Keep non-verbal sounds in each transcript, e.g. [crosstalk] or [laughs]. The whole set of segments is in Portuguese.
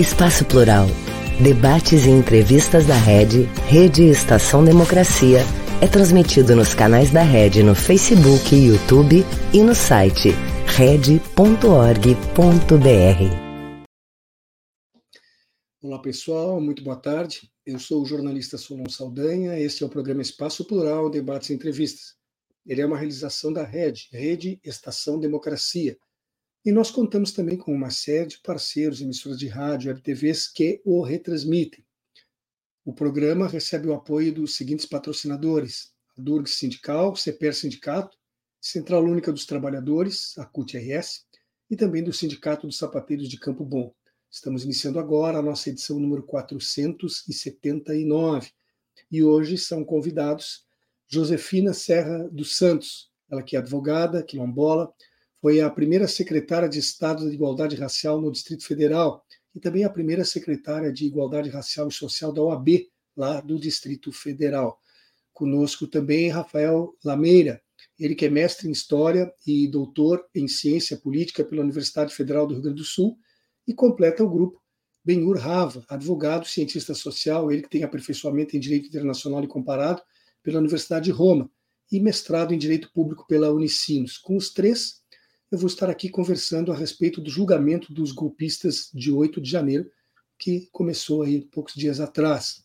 Espaço Plural. Debates e entrevistas da Rede, Rede Estação Democracia, é transmitido nos canais da Rede no Facebook YouTube e no site rede.org.br. Olá pessoal, muito boa tarde. Eu sou o jornalista Solon Saldanha. Este é o programa Espaço Plural, Debates e Entrevistas. Ele é uma realização da Rede, Rede Estação Democracia. E nós contamos também com uma série de parceiros, emissoras de rádio, TVs que o retransmitem. O programa recebe o apoio dos seguintes patrocinadores: a Durg Sindical, CPR Sindicato, Central Única dos Trabalhadores, a CUT-RS, e também do Sindicato dos Sapateiros de Campo Bom. Estamos iniciando agora a nossa edição número 479. E hoje são convidados Josefina Serra dos Santos, ela que é advogada, quilombola, foi a primeira secretária de Estado de Igualdade Racial no Distrito Federal e também a primeira secretária de Igualdade Racial e Social da OAB, lá do Distrito Federal. Conosco também Rafael Lameira, ele que é mestre em História e doutor em Ciência Política pela Universidade Federal do Rio Grande do Sul e completa o grupo Benhur Rava, advogado, cientista social, ele que tem aperfeiçoamento em Direito Internacional e Comparado pela Universidade de Roma e mestrado em Direito Público pela Unicinos. Com os três, eu vou estar aqui conversando a respeito do julgamento dos golpistas de 8 de janeiro, que começou aí poucos dias atrás.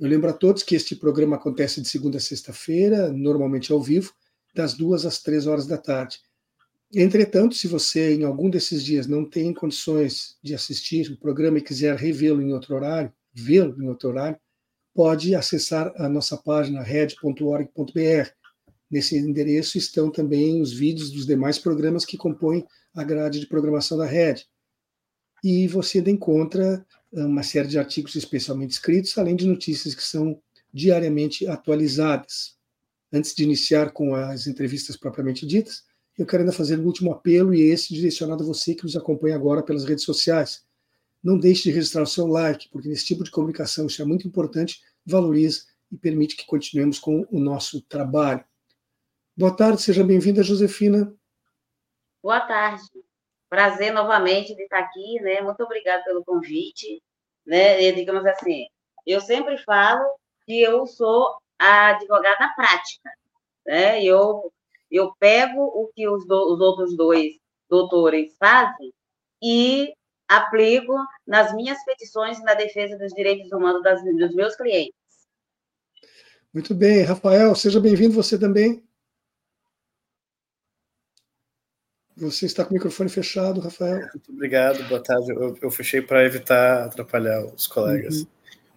Eu lembro a todos que este programa acontece de segunda a sexta-feira, normalmente ao vivo, das duas às três horas da tarde. Entretanto, se você em algum desses dias não tem condições de assistir o programa e quiser revê-lo em outro horário, vê-lo em outro horário, pode acessar a nossa página red.org.br. Nesse endereço estão também os vídeos dos demais programas que compõem a grade de programação da Red. E você ainda encontra ah, uma série de artigos especialmente escritos, além de notícias que são diariamente atualizadas. Antes de iniciar com as entrevistas propriamente ditas, eu quero ainda fazer um último apelo, e esse direcionado a você que nos acompanha agora pelas redes sociais. Não deixe de registrar o seu like, porque nesse tipo de comunicação isso é muito importante, valoriza e permite que continuemos com o nosso trabalho. Boa tarde, seja bem-vinda, Josefina. Boa tarde. Prazer novamente de estar aqui, né? Muito obrigada pelo convite, né? E, digamos assim, eu sempre falo que eu sou a advogada prática, né? Eu eu pego o que os, do, os outros dois doutores fazem e aplico nas minhas petições na defesa dos direitos humanos das, dos meus clientes. Muito bem, Rafael, seja bem-vindo você também. Você está com o microfone fechado, Rafael. Muito obrigado, boa tarde. Eu, eu fechei para evitar atrapalhar os colegas. Uhum.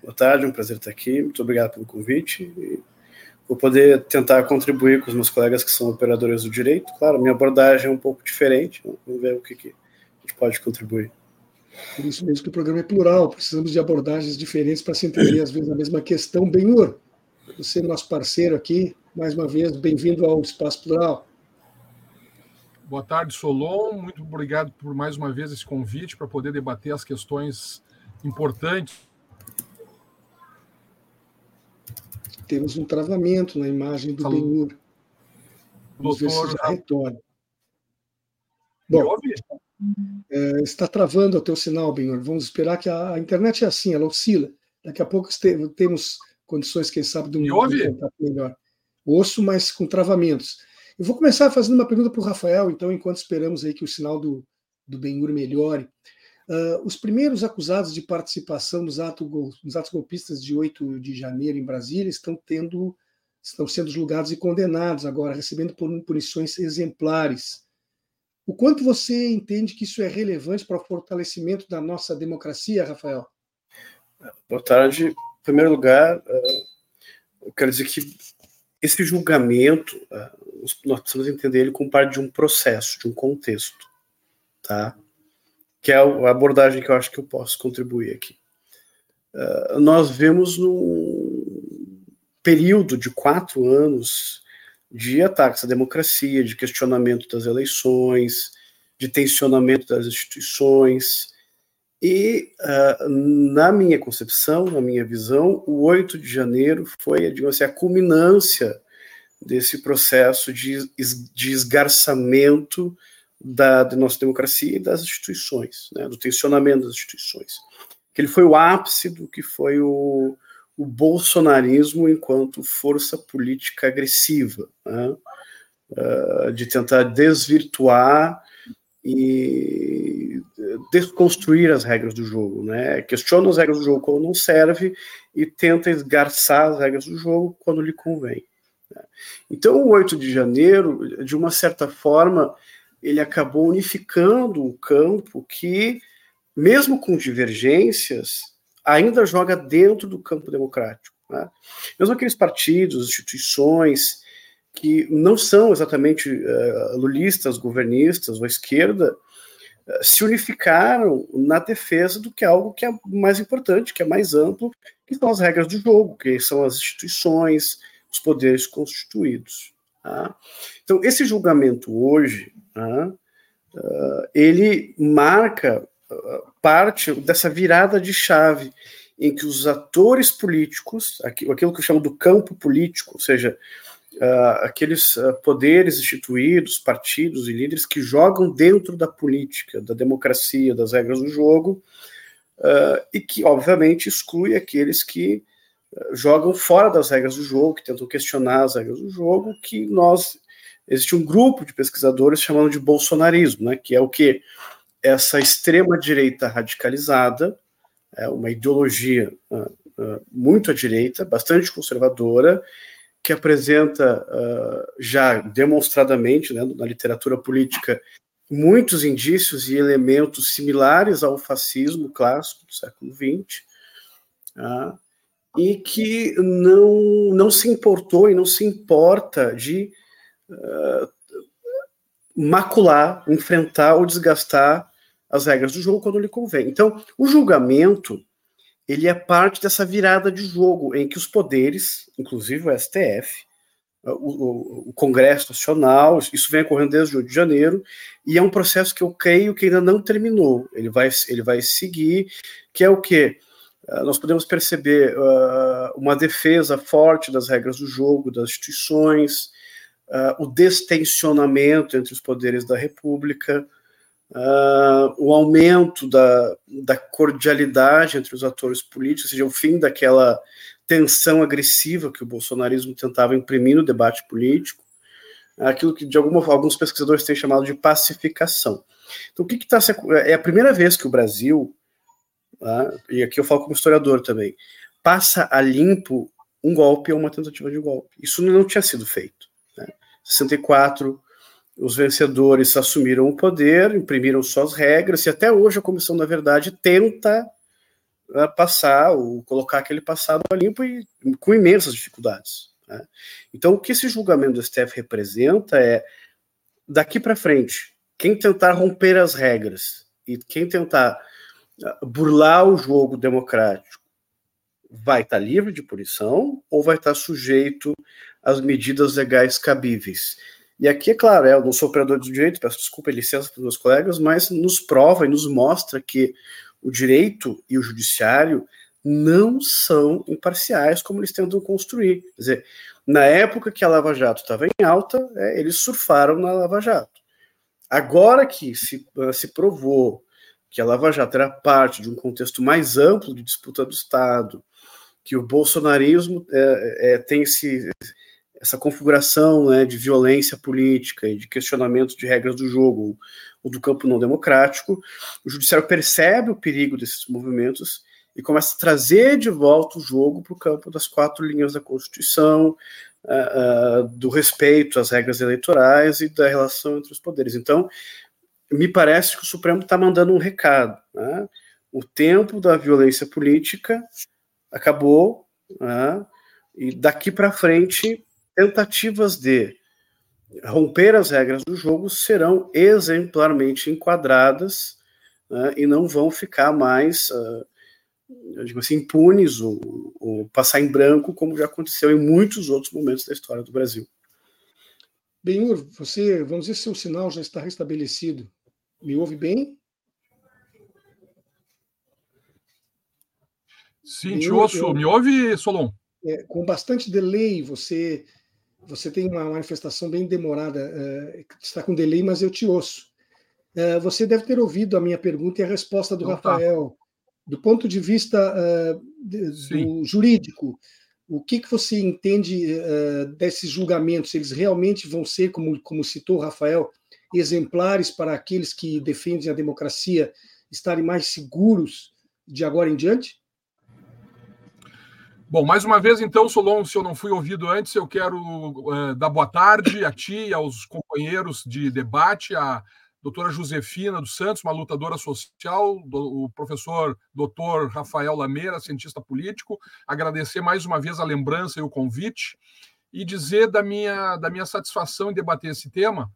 Boa tarde, um prazer estar aqui. Muito obrigado pelo convite. vou poder tentar contribuir com os meus colegas que são operadores do direito. Claro, minha abordagem é um pouco diferente. Vamos ver o que, que a gente pode contribuir. Por isso mesmo que o programa é plural, precisamos de abordagens diferentes para se entender, às vezes, a mesma questão. Benhur, você é nosso parceiro aqui, mais uma vez, bem-vindo ao Espaço Plural. Boa tarde, Solon. Muito obrigado por mais uma vez esse convite para poder debater as questões importantes. Temos um travamento na imagem do Benhur. Vamos Doutor... retorna. Bom, é, está travando o teu sinal, Benhor. Vamos esperar que a, a, internet é assim, ela oscila. Daqui a pouco temos condições, quem sabe, de um, contato melhor. Osso, mas com travamentos. Eu vou começar fazendo uma pergunta para o Rafael, então, enquanto esperamos aí que o sinal do, do Benhur melhore. Uh, os primeiros acusados de participação nos, ato, nos atos golpistas de 8 de janeiro em Brasília estão tendo estão sendo julgados e condenados agora, recebendo punições exemplares. O quanto você entende que isso é relevante para o fortalecimento da nossa democracia, Rafael? Boa tarde. Em primeiro lugar, eh, eu quero dizer que esse julgamento, eh, nós precisamos entender ele como parte de um processo, de um contexto, tá? Que é a abordagem que eu acho que eu posso contribuir aqui. Eh, nós vemos num período de quatro anos de ataques à democracia, de questionamento das eleições, de tensionamento das instituições. E, uh, na minha concepção, na minha visão, o 8 de janeiro foi, digamos assim, a culminância desse processo de, de esgarçamento da, nossa democracia e das instituições, né, do tensionamento das instituições. que ele foi o ápice do que foi o, o bolsonarismo enquanto força política agressiva, né? uh, de tentar desvirtuar e desconstruir as regras do jogo, né? Questiona as regras do jogo quando não serve e tenta esgarçar as regras do jogo quando lhe convém. Né? Então, o 8 de janeiro, de uma certa forma, ele acabou unificando o campo que, mesmo com divergências, ainda joga dentro do campo democrático. Né? Mesmo aqueles partidos, instituições que não são exatamente uh, lulistas, governistas ou esquerda, uh, se unificaram na defesa do que é algo que é mais importante, que é mais amplo, que são as regras do jogo, que são as instituições, os poderes constituídos. Tá? Então, esse julgamento hoje, uh, ele marca parte dessa virada de chave em que os atores políticos, aquilo que eu chamo do campo político, ou seja, uh, aqueles uh, poderes instituídos, partidos e líderes que jogam dentro da política, da democracia, das regras do jogo, uh, e que, obviamente, exclui aqueles que jogam fora das regras do jogo, que tentam questionar as regras do jogo, que nós. Existe um grupo de pesquisadores chamando de bolsonarismo, né, que é o que? Essa extrema-direita radicalizada, é uma ideologia muito à direita, bastante conservadora, que apresenta uh, já demonstradamente né, na literatura política muitos indícios e elementos similares ao fascismo clássico do século XX, uh, tá? e que não, não se importou e não se importa de uh, macular, enfrentar ou desgastar as regras do jogo quando lhe convém. Então, o julgamento ele é parte dessa virada de jogo em que os poderes, inclusive o STF, o, o, o, Congresso Nacional, isso vem ocorrendo desde o de janeiro, e é um processo que eu creio que ainda não terminou. Ele vai, ele vai seguir, que é o que? Ah, nós podemos perceber uh, uma defesa forte das regras do jogo, das instituições, uh, o destensionamento entre os poderes da República, uh, o aumento da, da cordialidade entre os atores políticos, ou seja, o fim daquela tensão agressiva que o bolsonarismo tentava imprimir no debate político, aquilo que de alguma, alguns pesquisadores têm chamado de pacificação. Então, o que está é a primeira vez que o Brasil, tá, e aqui eu falo como historiador também, passa a limpo um golpe ou uma tentativa de golpe. Isso não tinha sido feito. Né? 64 os vencedores assumiram o poder, imprimiram suas regras, e até hoje a comissão, na verdade, tenta uh, passar, ou colocar aquele passado a limpo e com imensas dificuldades. Né? Então, o que esse julgamento do STF representa é, daqui para frente, quem tentar romper as regras e quem tentar uh, burlar o jogo democrático vai estar tá livre de punição ou vai estar tá sujeito às medidas legais cabíveis. E aqui, é claro, eu não sou operador de direito, peço desculpa e licença para os meus colegas, mas nos prova e nos mostra que o direito e o judiciário não são imparciais como eles tentam construir. Quer dizer, na época que a Lava Jato estava em alta, é, eles surfaram na Lava Jato. Agora que se, uh, se provou que a Lava Jato era parte de um contexto mais amplo de disputa do Estado, que o bolsonarismo é, é, tem esse, essa configuração né, de violência política e de questionamento de regras do jogo ou do campo não democrático, o judiciário percebe o perigo desses movimentos e começa a trazer de volta o jogo para o campo das quatro linhas da Constituição, uh, uh, do respeito às regras eleitorais e da relação entre os poderes. Então, me parece que o Supremo está mandando um recado. Né? O tempo da violência política acabou, né? e daqui para frente tentativas de romper as regras do jogo serão exemplarmente enquadradas né, e não vão ficar mais, uh, digo assim, impunes ou, ou, passar em branco, como já aconteceu em muitos outros momentos da história do Brasil. Benhur, você, vamos dizer, seu sinal já está restabelecido. Me ouve bem? Sim, te ouço. Me ouve, Solon? É, com bastante delay, você você tem uma manifestação bem demorada, uh, está com delay, mas eu te ouço. Uh, você deve ter ouvido a minha pergunta e a resposta do Não, tá. Rafael. Tá. do ponto de vista uh, do jurídico, o que, que você entende desses julgamentos? Eles realmente vão ser, como, como citou Rafael, exemplares para aqueles que defendem a democracia estarem mais seguros de agora em diante? Bom, mais uma vez, então, Solon, se eu não fui ouvido antes, eu quero uh, dar boa tarde a ti aos companheiros de debate, a doutora Josefina dos Santos, uma lutadora social, do, o professor doutor Rafael Lameira, cientista político, agradecer mais uma vez a lembrança e o convite e dizer da minha, da minha satisfação em debater esse tema.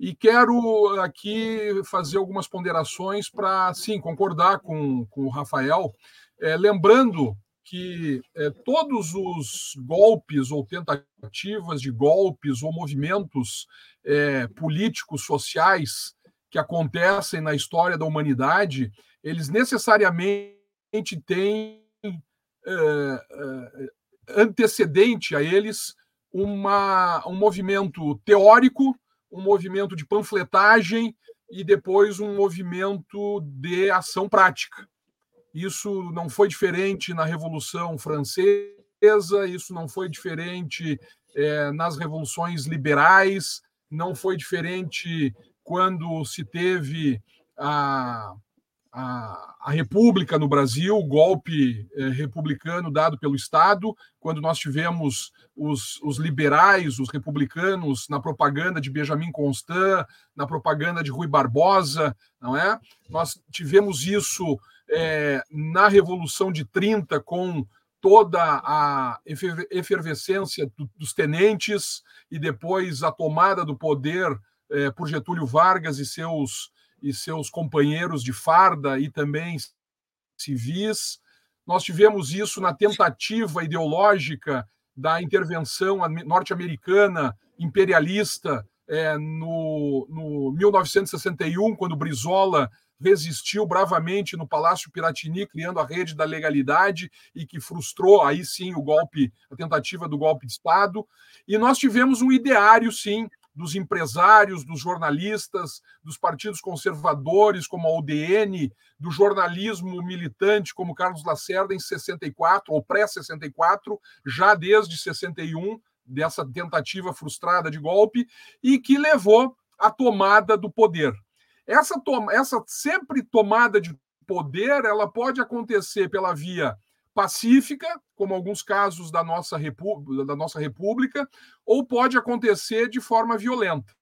E quero aqui fazer algumas ponderações para, sim, concordar com, com o Rafael, é, lembrando que é, todos os golpes ou tentativas de golpes ou movimentos é, políticos, sociais que acontecem na história da humanidade, eles necessariamente têm é, antecedente a eles uma, um movimento teórico, um movimento de panfletagem e depois um movimento de ação prática. Isso não foi diferente na Revolução Francesa, isso não foi diferente é, nas revoluções liberais, não foi diferente quando se teve a, a, a República no Brasil, o golpe é, republicano dado pelo Estado, quando nós tivemos os, os, liberais, os republicanos, na propaganda de Benjamin Constant, na propaganda de Rui Barbosa, não é? Nós tivemos isso é, na Revolução de 30, com toda a efervescência dos tenentes e depois a tomada do poder é, por Getúlio Vargas e seus, e seus companheiros de farda e também civis. Nós tivemos isso na tentativa ideológica da intervenção norte-americana imperialista é, no, no 1961, quando Brizola resistiu bravamente no Palácio Piratini, criando a rede da legalidade e que frustrou aí sim o golpe, a tentativa do golpe de Estado. E nós tivemos um ideário, sim, dos empresários, dos jornalistas, dos partidos conservadores, como a UDN, do jornalismo militante, como Carlos Lacerda, em 64, ou pré-64, já desde 61, dessa tentativa frustrada de golpe, e que levou à tomada do poder. Essa, toma, essa sempre tomada de poder, ela pode acontecer pela via pacífica, como alguns casos da nossa, da nossa República, ou pode acontecer de forma violenta.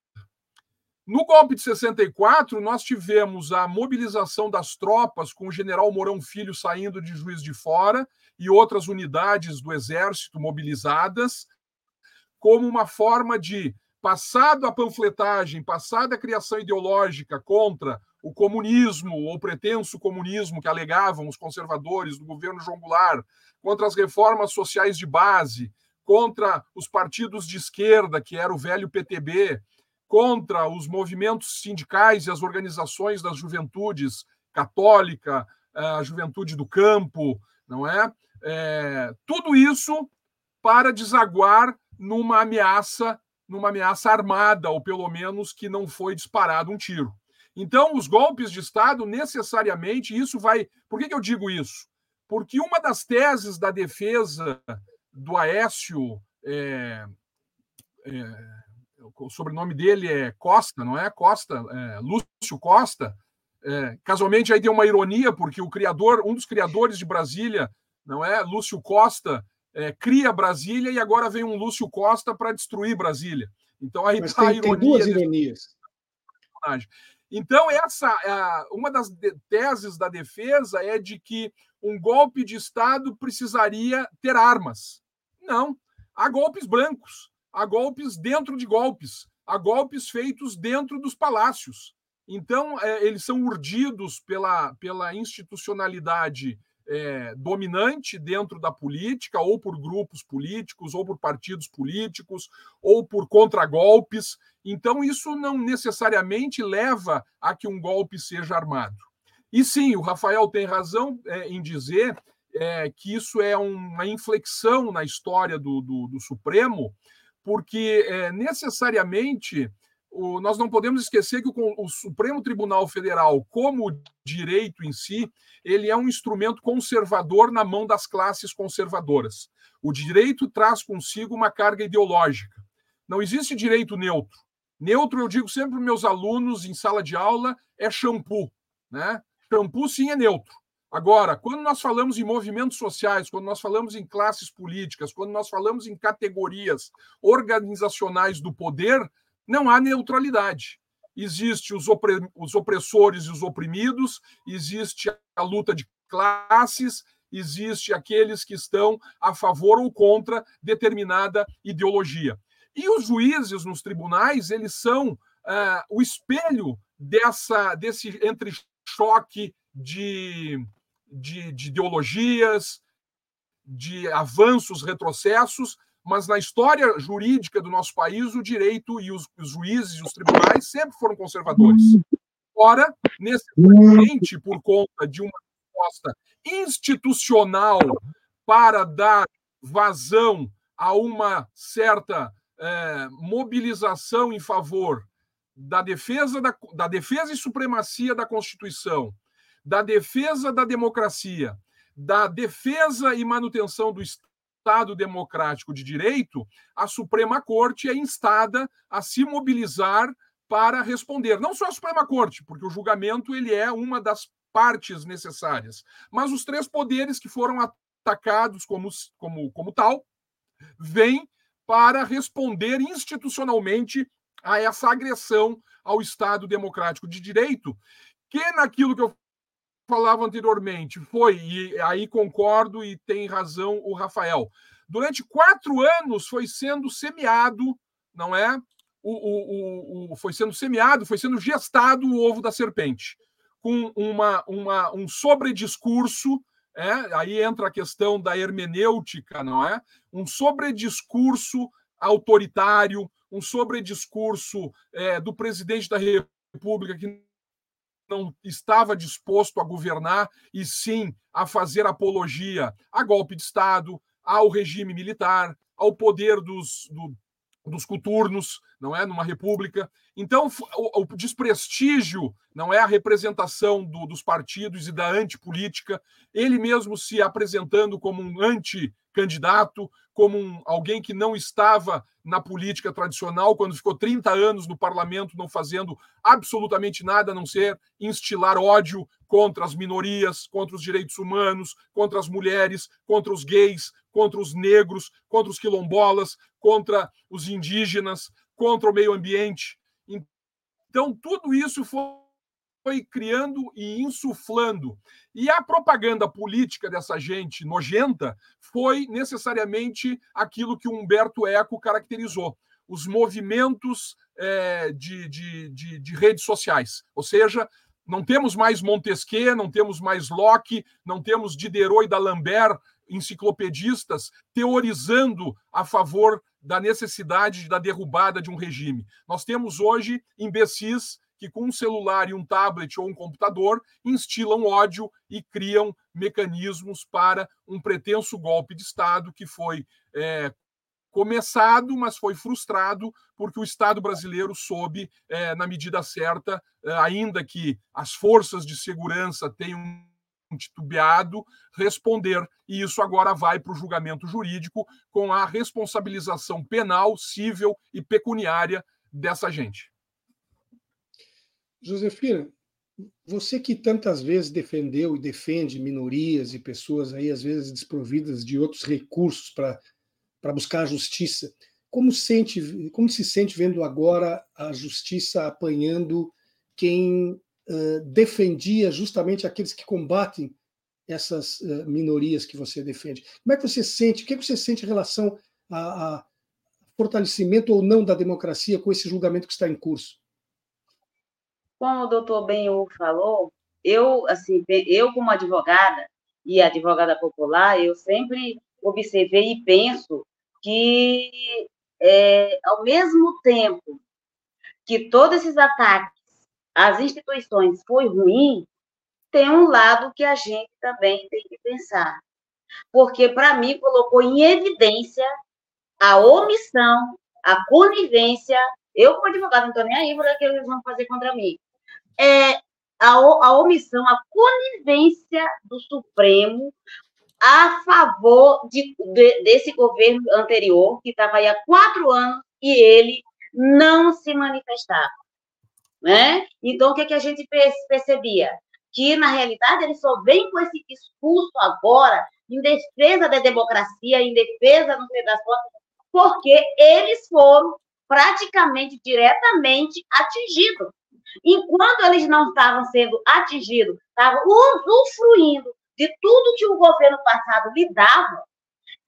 No golpe de 64, nós tivemos a mobilização das tropas com o general Mourão Filho saindo de Juiz de Fora e outras unidades do Exército mobilizadas, como uma forma de passado a panfletagem, passada a criação ideológica contra o comunismo ou pretenso comunismo que alegavam os conservadores do governo João Goulart, contra as reformas sociais de base, contra os partidos de esquerda, que era o velho PTB, contra os movimentos sindicais e as organizações das juventudes católica, a juventude do campo, não é? é tudo isso para desaguar numa ameaça numa ameaça armada, ou pelo menos que não foi disparado um tiro. Então, os golpes de Estado, necessariamente, isso vai. Por que, que eu digo isso? Porque uma das teses da defesa do Aécio, é, é, o sobrenome dele é Costa, não é? Costa, é, Lúcio Costa. É, casualmente, aí tem uma ironia, porque o criador, um dos criadores de Brasília, não é? Lúcio Costa, é, cria Brasília e agora vem um Lúcio Costa para destruir Brasília. Então aí está a ironia. Tem duas ironias. Então, essa uma das teses da defesa é de que um golpe de Estado precisaria ter armas. Não. Há golpes brancos, há golpes dentro de golpes, há golpes feitos dentro dos palácios. Então, é, eles são urdidos pela, pela institucionalidade é, dominante dentro da política, ou por grupos políticos, ou por partidos políticos, ou por contragolpes. Então, isso não necessariamente leva a que um golpe seja armado. E sim, o Rafael tem razão é, em dizer é, que isso é uma inflexão na história do, do, do Supremo, porque é, necessariamente o, nós não podemos esquecer que o, o, Supremo Tribunal Federal, como direito em si, ele é um instrumento conservador na mão das classes conservadoras. O direito traz consigo uma carga ideológica. Não existe direito neutro. Neutro, eu digo sempre para meus alunos em sala de aula, é shampoo. Né? Shampoo, sim, é neutro. Agora, quando nós falamos em movimentos sociais, quando nós falamos em classes políticas, quando nós falamos em categorias organizacionais do poder, não há neutralidade. Existe os, opre os opressores e os oprimidos, existe a luta de classes, existe aqueles que estão a favor ou contra determinada ideologia. E os juízes nos tribunais, eles são uh, o espelho dessa desse entre choque de de, de ideologias, de avanços, retrocessos, mas na história jurídica do nosso país, o direito e os, os juízes e os tribunais sempre foram conservadores. Ora, necessariamente por conta de uma resposta institucional para dar vazão a uma certa é, mobilização em favor da defesa, da, da defesa e supremacia da Constituição, da defesa da democracia, da defesa e manutenção do Estado democrático de direito, a Suprema Corte é instada a se mobilizar para responder. Não só a Suprema Corte, porque o julgamento ele é uma das partes necessárias, mas os três poderes que foram atacados como, como, como tal, vêm para responder institucionalmente a essa agressão ao Estado democrático de direito, que naquilo que eu falava anteriormente, foi, e aí concordo e tem razão o Rafael, durante quatro anos foi sendo semeado, não é? O, o, o, foi sendo semeado, foi sendo gestado o ovo da serpente, com uma, uma, um sobrediscurso, é? aí entra a questão da hermenêutica, não é? Um sobrediscurso autoritário, um sobrediscurso é, do presidente da República que não estava disposto a governar e sim a fazer apologia a golpe de Estado, ao regime militar, ao poder dos, do, dos coturnos, não é, numa república. Então, o, o desprestígio não é a representação do, dos partidos e da antipolítica, ele mesmo se apresentando como um anticandidato, como um, alguém que não estava na política tradicional, quando ficou 30 anos no parlamento não fazendo absolutamente nada a não ser instilar ódio contra as minorias, contra os direitos humanos, contra as mulheres, contra os gays, contra os negros, contra os quilombolas, contra os indígenas, contra o meio ambiente. Então, tudo isso foi foi criando e insuflando. E a propaganda política dessa gente nojenta foi necessariamente aquilo que Humberto Eco caracterizou: os movimentos é, de, de, de, de redes sociais. Ou seja, não temos mais Montesquieu, não temos mais Locke, não temos Diderot e D'Alembert, enciclopedistas, teorizando a favor da necessidade da derrubada de um regime. Nós temos hoje imbecis que com um celular e um tablet ou um computador instilam ódio e criam mecanismos para um pretenso golpe de Estado que foi é, começado, mas foi frustrado porque o Estado brasileiro soube, é, na medida certa, é, ainda que as forças de segurança tenham titubeado, responder. E isso agora vai para o julgamento jurídico com a responsabilização penal, civil e pecuniária dessa gente. Josefina, você que tantas vezes defendeu e defende minorias e pessoas aí, às vezes, desprovidas de outros recursos para buscar a justiça, como, sente, como se sente vendo agora a justiça apanhando quem uh, defendia justamente aqueles que combatem essas uh, minorias que você defende? Como é que você sente? O que, é que você sente em relação a, a fortalecimento ou não da democracia com esse julgamento que está em curso? Como o doutor Benhur falou, eu, assim, eu como advogada e advogada popular, eu sempre observei e penso que, é, ao mesmo tempo que todos esses ataques às instituições foi ruim, tem um lado que a gente também tem que pensar. Porque, para mim, colocou em evidência a omissão, a conivência Eu, como advogado, não estou nem aí para que eles vão fazer contra mim. É, a, a omissão, a conivência do Supremo a favor de, de, desse governo anterior, que estava aí há quatro anos, e ele não se manifestava. Né? Então, o que, que a gente percebia? Que, na realidade, ele só vem com esse discurso agora em defesa da democracia, em defesa, não sei das contas, porque eles foram praticamente diretamente atingidos. Enquanto eles não estavam sendo atingidos, estavam usufruindo de tudo que o governo passado lhe dava,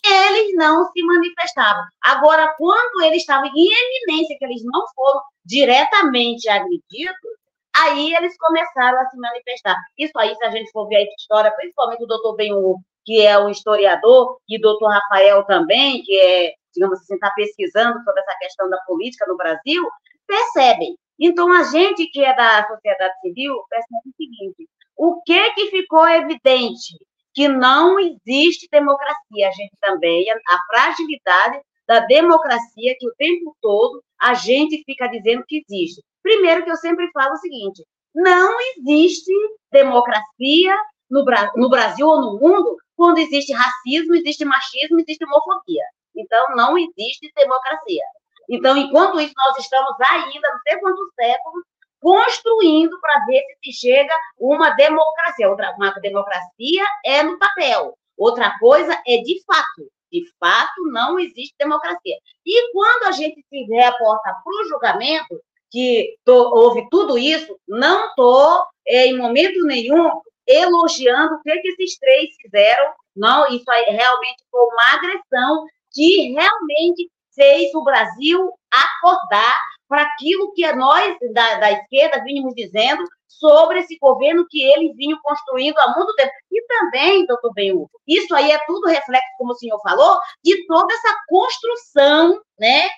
eles não se manifestavam. Agora, quando eles estavam em eminência, que eles não foram diretamente agredidos, aí eles começaram a se manifestar. Isso aí, se a gente for ver a história, principalmente o doutor Benhur, que é um historiador, e o doutor Rafael também, que é, digamos assim, está pesquisando sobre essa questão da política no Brasil, percebem. Então, a gente que é da sociedade civil percebe o seguinte: o que que ficou evidente? Que não existe democracia. A gente também, a fragilidade da democracia que o tempo todo a gente fica dizendo que existe. Primeiro que eu sempre falo o seguinte, não existe democracia no, no Brasil ou no mundo quando existe racismo, existe machismo, existe homofobia. Então, não existe democracia. Então, enquanto isso, nós estamos ainda, não sei quantos séculos, construindo para ver se chega uma democracia. Outra, uma democracia é no papel, outra coisa é de fato. De fato, não existe democracia. E quando a gente se reporta para o julgamento, que tô, houve tudo isso, não estou, é, em momento nenhum, elogiando o que, que esses três fizeram. Não, isso aí realmente foi uma agressão que realmente fez o Brasil acordar para aquilo que nós da, da esquerda vínhamos dizendo sobre esse governo que eles vinham construindo há muito tempo. E também, doutor Benhu, isso aí é tudo reflexo, como o senhor falou, de toda essa construção, né,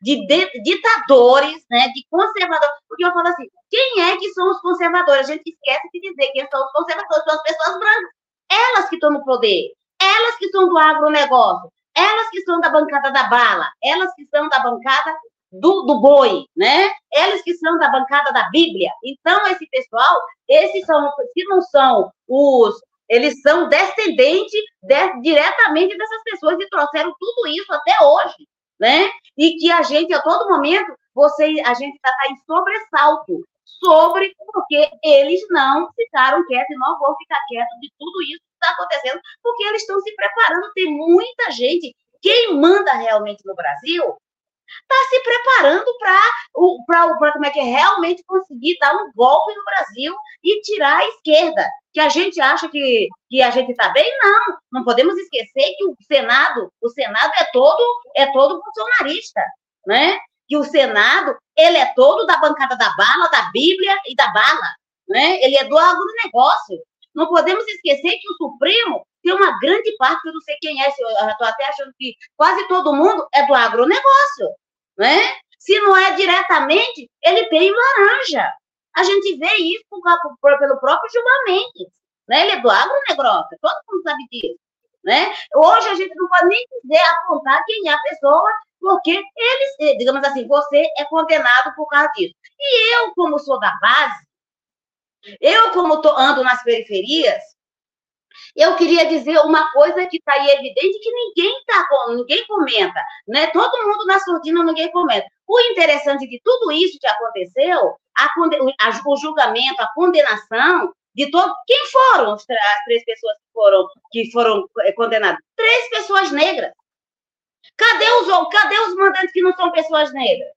de, de ditadores, né, de conservadores. Porque eu falo assim, quem é que são os conservadores? A gente esquece de dizer quem são os conservadores, são as pessoas brancas. Elas que estão no poder, elas que são do agronegócio, elas que são da bancada da bala, elas que são da bancada do, do boi, né? Eles que são da bancada da Bíblia. Então, esse pessoal, esses são, se não são os. Eles são descendentes de, diretamente dessas pessoas e trouxeram tudo isso até hoje, né? E que a gente, a todo momento, você, a gente está tá em sobressalto sobre porque eles não ficaram quietos e não vão ficar quietos de tudo isso está acontecendo, porque eles estão se preparando. Tem muita gente. Quem manda realmente no Brasil está se preparando para como é que é, realmente conseguir dar um golpe no Brasil e tirar a esquerda. Que a gente acha que, que a gente está bem, não. Não podemos esquecer que o Senado, o Senado é todo, é todo bolsonarista, né? Que o Senado, ele é todo da bancada da bala, da Bíblia e da bala, né? Ele é do agronegócio. Não podemos esquecer que o Supremo tem uma grande parte, eu não sei quem é, eu estou até achando que quase todo mundo é do agronegócio né? Se não é diretamente, ele tem laranja. A gente vê isso pelo próprio julgamento. Né? Ele é do agronegócio, todo mundo sabe disso. Né? Hoje a gente não pode nem dizer, apontar quem é a pessoa, porque eles, digamos assim, você é condenado por causa disso. E eu, como sou da base, eu, como tô, ando nas periferias, eu queria dizer uma coisa que está aí evidente que ninguém tá, ninguém comenta, né? Todo mundo na surdina ninguém comenta. O interessante de tudo isso que aconteceu, a, a, o julgamento, a condenação de todo, quem foram as três pessoas que foram que foram eh, condenadas? Três pessoas negras. Cadê os cadê os mandantes que não são pessoas negras?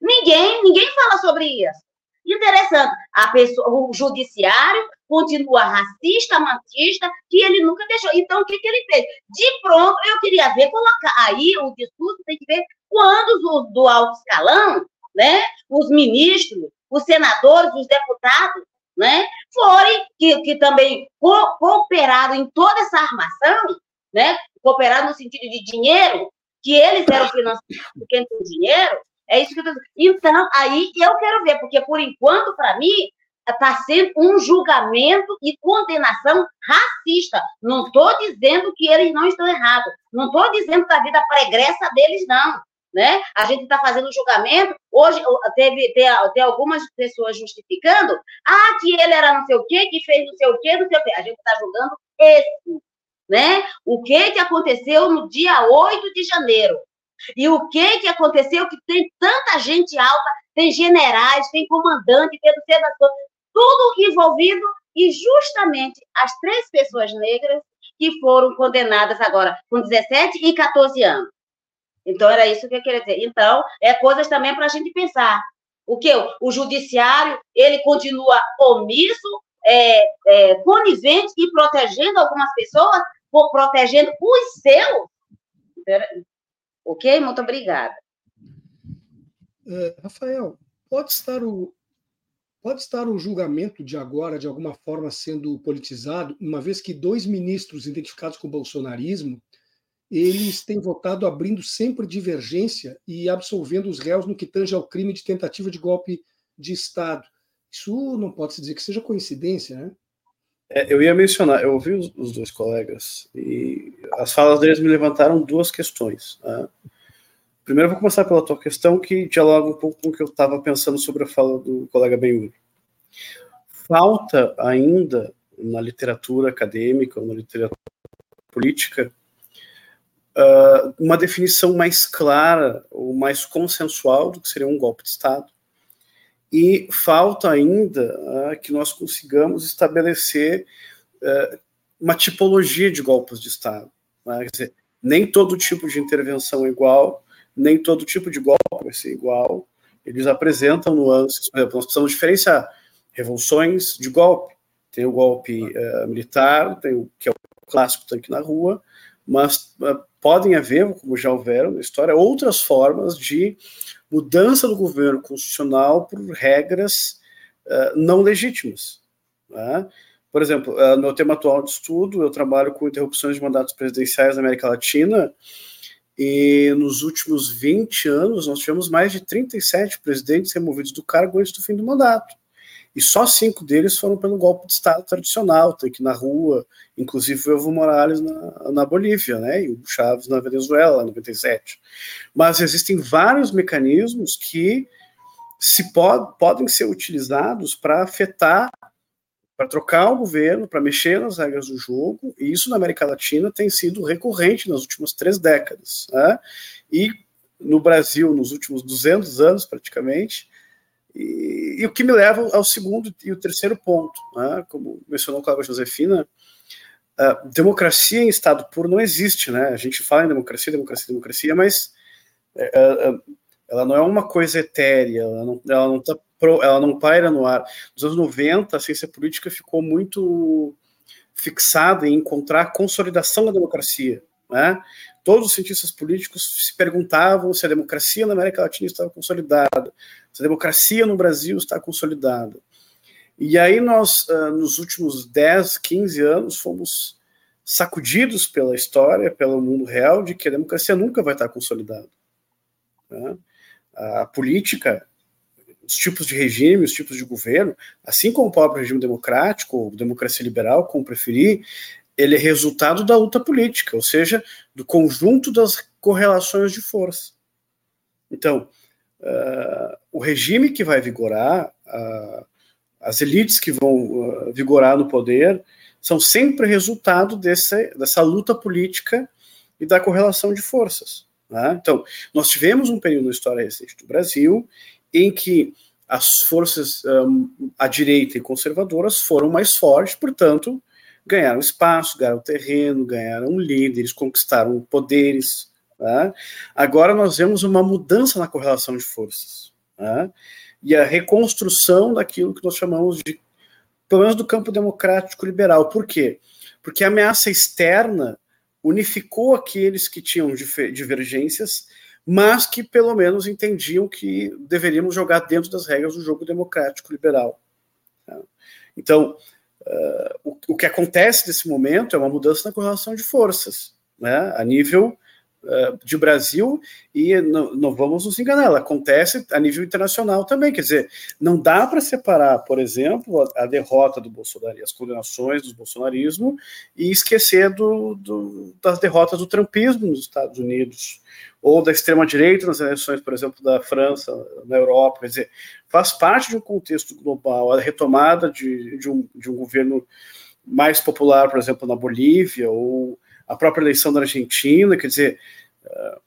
Ninguém, ninguém fala sobre isso. Interessante. A pessoa, o judiciário continua racista, machista, que ele nunca deixou. Então, o que, que ele fez? De pronto, eu queria ver, colocar aí o discurso, tem que ver quando os do alto escalão, né, os ministros, os senadores, os deputados, né, forem, que, que também co cooperaram em toda essa armação, né, cooperaram no sentido de dinheiro, que eles eram financiados por quem tem dinheiro, é isso que eu tô. Então, aí eu quero ver, porque por enquanto, para mim, está sendo um julgamento e condenação racista. Não estou dizendo que eles não estão errados. Não estou dizendo da vida pregressa deles, não. né? A gente está fazendo julgamento. Hoje teve tem, algumas pessoas justificando, ah, que ele era não sei o quê, que fez não sei o quê, não sei o quê. A gente está julgando esse, né? O que que aconteceu no dia 8 de janeiro? E o que que aconteceu que tem tanta gente alta, tem generais, tem comandante, tem tudo envolvido e justamente as três pessoas negras que foram condenadas agora com 17 e 14 anos. Então, era isso que eu queria dizer. Então, é coisas também para a gente pensar. O que? O judiciário, ele continua omisso, é, é, conivente e protegendo algumas pessoas, protegendo os seus. Ok? Muito obrigada. É, Rafael, pode estar o, Pode estar o julgamento de agora, de alguma forma, sendo politizado, uma vez que dois ministros identificados com o bolsonarismo, eles têm votado abrindo sempre divergência e absolvendo os réus no que tange ao crime de tentativa de golpe de Estado. Isso não pode se dizer que seja coincidência, né? É, eu ia mencionar, eu ouvi os, os, dois colegas e as falas deles me levantaram duas questões. Né? Primeiro, vou começar pela tua questão, que dialoga um pouco com o que eu estava pensando sobre a fala do colega Benhur. Falta ainda na literatura acadêmica, ou na literatura política, uh, uma definição mais clara ou mais consensual do que seria um golpe de Estado. E falta ainda uh, que nós consigamos estabelecer uh, uma tipologia de golpes de Estado. Né? Quer dizer, nem todo tipo de intervenção é igual, nem todo tipo de golpe vai ser igual. Eles apresentam nuances. Por exemplo, nós precisamos diferenciar revoluções de golpe. Tem o golpe uh, militar, tem o que é o clássico tanque na rua, mas uh, podem haver, como já houveram na história, outras formas de mudança do governo constitucional por regras uh, não legítimas. Né? Por exemplo, no meu tema atual de estudo, eu trabalho com interrupções de mandatos presidenciais na América Latina, e nos últimos 20 anos, nós tivemos mais de 37 presidentes removidos do cargo antes do fim do mandato. E só cinco deles foram pelo golpe de Estado tradicional, tem que na rua, inclusive o Evo Morales na, na Bolívia, né, e o Chaves na Venezuela, em 97. Mas existem vários mecanismos que se pod, podem ser utilizados para afetar para trocar o governo, para mexer nas regras do jogo, e isso na América Latina tem sido recorrente nas últimas três décadas. Né? E no Brasil, nos últimos 200 anos, praticamente. E, e o que me leva ao segundo e o terceiro ponto, né? como mencionou Cláudio Josefina, a democracia em Estado puro não existe, né? A gente fala em democracia, democracia, democracia, mas é, é, é ela não é uma coisa etérea, ela não, ela não tá ela não paira no ar. Nos anos 90, a ciência política ficou muito fixada em encontrar a consolidação da democracia. Né? Todos os cientistas políticos se perguntavam se a democracia na América Latina estava consolidada, se a democracia no Brasil está consolidada. E aí nós, ah, nos últimos 10, 15 anos, fomos sacudidos pela história, pelo mundo real, de que a democracia nunca vai estar consolidada. Né? A política os tipos de regime, os tipos de governo, assim como o próprio regime democrático, ou democracia liberal, como preferir, ele é resultado da luta política, ou seja, do conjunto das correlações de força. Então, uh, o regime que vai vigorar, uh, as elites que vão uh, vigorar no poder, são sempre resultado desse, dessa luta política e da correlação de forças. Né? Então, nós tivemos um período na história recente do Brasil em que as forças um, à direita e conservadoras foram mais fortes, portanto, ganharam espaço, ganharam terreno, ganharam líderes, conquistaram poderes. Tá? Agora nós vemos uma mudança na correlação de forças tá? e a reconstrução daquilo que nós chamamos de, pelo menos do campo democrático liberal. Por quê? Porque a ameaça externa unificou aqueles que tinham divergências mas que pelo menos entendiam que deveríamos jogar dentro das regras do jogo democrático liberal. Tá? Então, uh, o, o, que acontece nesse momento é uma mudança na correlação de forças, né, a nível uh, de Brasil e não, não, vamos nos enganar, ela acontece a nível internacional também. Quer dizer, não dá para separar, por exemplo, a, a, derrota do Bolsonaro, as condenações do bolsonarismo e esquecer do, do, das derrotas do trumpismo nos Estados Unidos ou da extrema-direita nas eleições, por exemplo, da França, na Europa. Quer dizer, faz parte de um contexto global a retomada de, de, um, de um governo mais popular, por exemplo, na Bolívia, ou a própria eleição da Argentina, quer dizer, uh,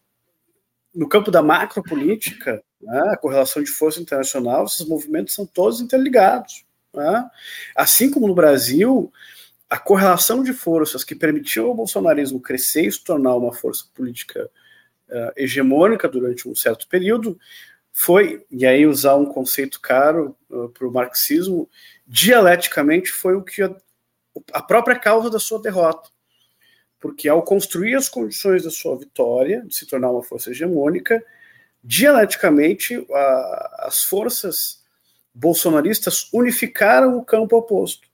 no campo da macropolítica, né, a correlação de força internacional, esses movimentos são todos interligados. Né? Assim como no Brasil, a correlação de forças que permitiu ao bolsonarismo crescer e se tornar uma força política uh, hegemônica durante um certo período foi, e aí usar um conceito caro uh, para o marxismo, dialeticamente foi o que a, a própria causa da sua derrota porque ao construir as condições da sua vitória, de se tornar uma força hegemônica, dialeticamente a, as forças bolsonaristas unificaram o campo oposto.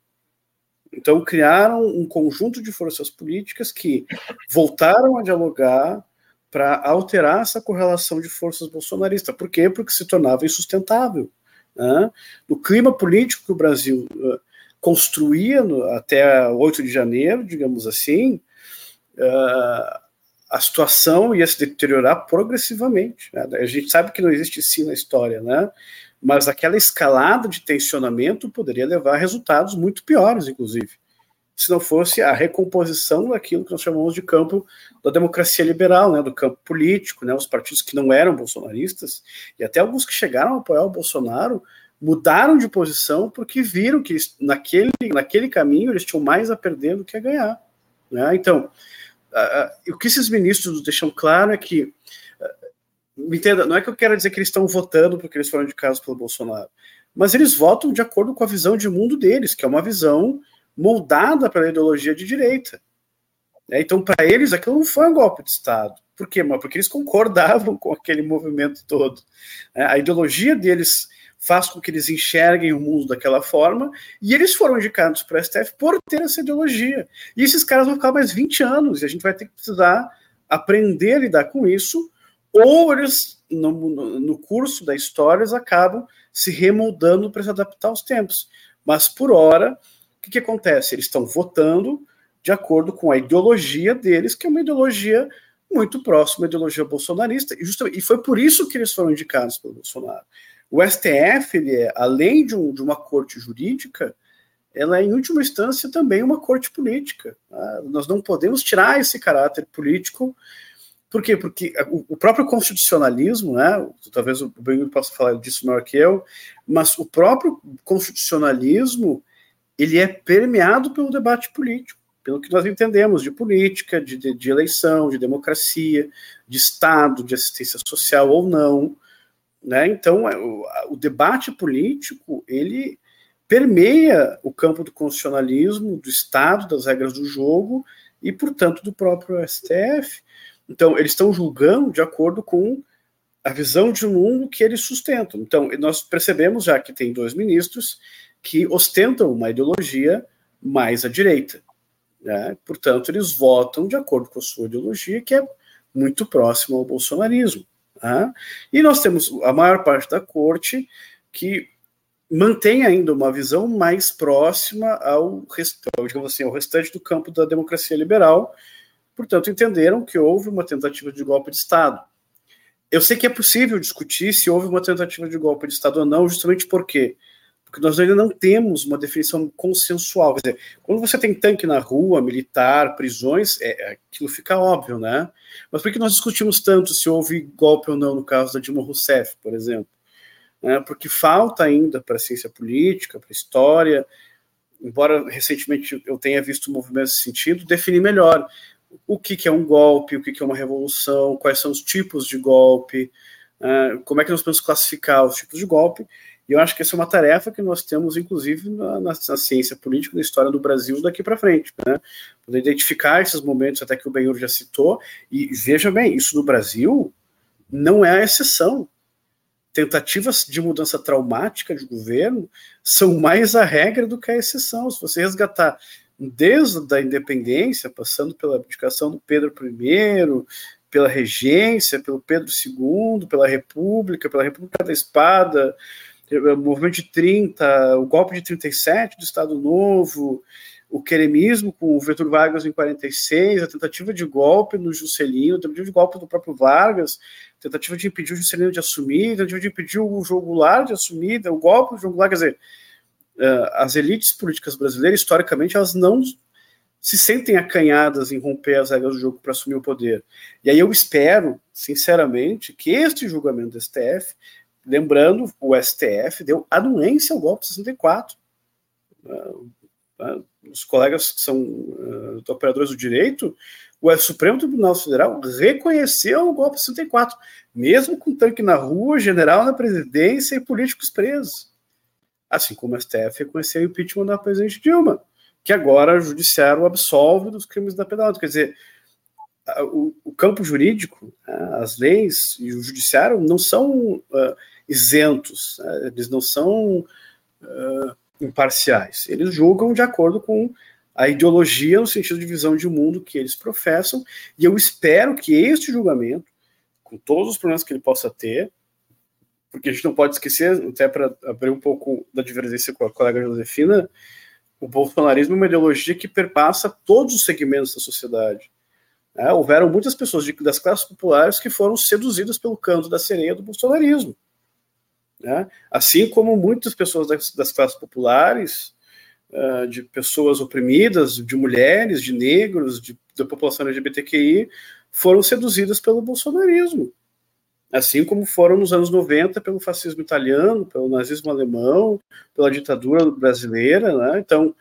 Então criaram um conjunto de forças políticas que voltaram a dialogar para alterar essa correlação de forças bolsonaristas. Por quê? Porque se tornava insustentável. Né? No clima político que o Brasil uh, construía no, até 8 de janeiro, digamos assim, uh, a situação ia se deteriorar progressivamente. Né? A gente sabe que não existe sim na história, né? mas aquela escalada de tensionamento poderia levar a resultados muito piores, inclusive, se não fosse a recomposição daquilo que nós chamamos de campo da democracia liberal, né, do campo político, né, os partidos que não eram bolsonaristas, e até alguns que chegaram a apoiar o Bolsonaro, mudaram de posição porque viram que naquele, naquele caminho eles tinham mais a perder do que a ganhar. Né? Então, o que esses ministros deixam claro é que, uh, me entenda, não é que eu quero dizer que eles estão votando porque eles foram indicados pelo Bolsonaro, mas eles votam de acordo com a visão de mundo deles, que é uma visão moldada pela ideologia de direita. É, então, para eles, aquilo não foi um golpe de Estado. Por quê? Porque eles concordavam [laughs] com aquele movimento todo. É, a ideologia deles faz com que eles enxerguem o mundo daquela forma, e eles foram indicados para o STF por ter essa ideologia. E esses caras vão ficar mais 20 anos, e a gente vai ter que precisar aprender a lidar com isso, ou eles, no, no curso da história, eles acabam se remoldando para se adaptar aos tempos. Mas, por hora, o que, que acontece? Eles estão votando de acordo com a ideologia deles, que é uma ideologia muito próxima à ideologia bolsonarista, e, e foi por isso que eles foram indicados pelo Bolsonaro. O STF, ele é, além de, um, de uma corte jurídica, ela é, em última instância, também uma corte política. Tá? Nós não podemos tirar esse caráter político. Por quê? Porque o, próprio constitucionalismo, né, talvez o Benhur possa falar disso melhor que eu, mas o próprio constitucionalismo ele é permeado pelo debate político, pelo que nós entendemos de política, de, de, de eleição, de democracia, de Estado, de assistência social ou não. Né? Então, é, o, o debate político ele permeia o campo do constitucionalismo, do Estado, das regras do jogo e, portanto, do próprio STF. Então, eles estão julgando de acordo com a visão de mundo que eles sustentam. Então, nós percebemos já que tem dois ministros que ostentam uma ideologia mais à direita. Né? Portanto, eles votam de acordo com a sua ideologia, que é muito próxima ao bolsonarismo. Tá? E nós temos a maior parte da corte que mantém ainda uma visão mais próxima ao, assim, ao restante do campo da democracia liberal, portanto, entenderam que houve uma tentativa de golpe de Estado. Eu sei que é possível discutir se houve uma tentativa de golpe de Estado ou não, justamente porque porque nós ainda não temos uma definição consensual. Quer dizer, quando você tem tanque na rua, militar, prisões, é, aquilo fica óbvio, né? Mas por que nós discutimos tanto se houve golpe ou não no caso da Dilma Rousseff, por exemplo? É, porque falta ainda para a ciência política, para a história, embora recentemente eu tenha visto movimentos nesse sentido, definir melhor o que, que é um golpe, o que, que é uma revolução, quais são os tipos de golpe, é, como é que nós podemos classificar os tipos de golpe, e eu acho que essa é uma tarefa que nós temos, inclusive, na, na, na ciência política, na história do Brasil daqui para frente. Né? Poder identificar esses momentos, até que o Benhur já citou, e veja bem, isso no Brasil não é a exceção. Tentativas de mudança traumática de governo são mais a regra do que a exceção. Se você resgatar desde a independência, passando pela abdicação do Pedro I, pela regência, pelo Pedro II, pela República, pela República da Espada, o movimento de 30, o golpe de 37 do Estado Novo, o queremismo com o Getúlio Vargas em 46, a tentativa de golpe no Juscelino, a tentativa de golpe do próprio Vargas, a tentativa de impedir o Juscelino de assumir, a tentativa de impedir o João Goulart de assumir, o golpe do João Goulart, quer dizer, eh, as elites políticas brasileiras, historicamente, elas não se sentem acanhadas em romper as regras do jogo para assumir o poder. E aí eu espero, sinceramente, que este julgamento do STF, lembrando, o STF deu anuência ao golpe de 64 os colegas que são uh, operadores do direito, o Supremo Tribunal Federal reconheceu o golpe de 64, mesmo com tanque na rua, general na presidência e políticos presos. Assim como o STF reconheceu o impeachment da presidente Dilma, que agora o judiciário absolve dos crimes da penal. Quer dizer, o, campo jurídico, as leis e o judiciário não são isentos, né, eles não são uh, imparciais. Eles julgam de acordo com a ideologia, no sentido de visão de mundo que eles professam, e eu espero que este julgamento, com todos os problemas que ele possa ter, porque a gente não pode esquecer, até para abrir um pouco da divergência com a colega Josefina, o bolsonarismo é uma ideologia que perpassa todos os segmentos da sociedade. É, houveram muitas pessoas de, das classes populares que foram seduzidas pelo canto da sereia do bolsonarismo. Né? Assim como muitas pessoas das, das classes populares, uh, de pessoas oprimidas, de mulheres, de negros, de, da população LGBTQI, foram seduzidas pelo bolsonarismo. Assim como foram nos anos 90 pelo fascismo italiano, pelo nazismo alemão, pela ditadura brasileira. Né? Então,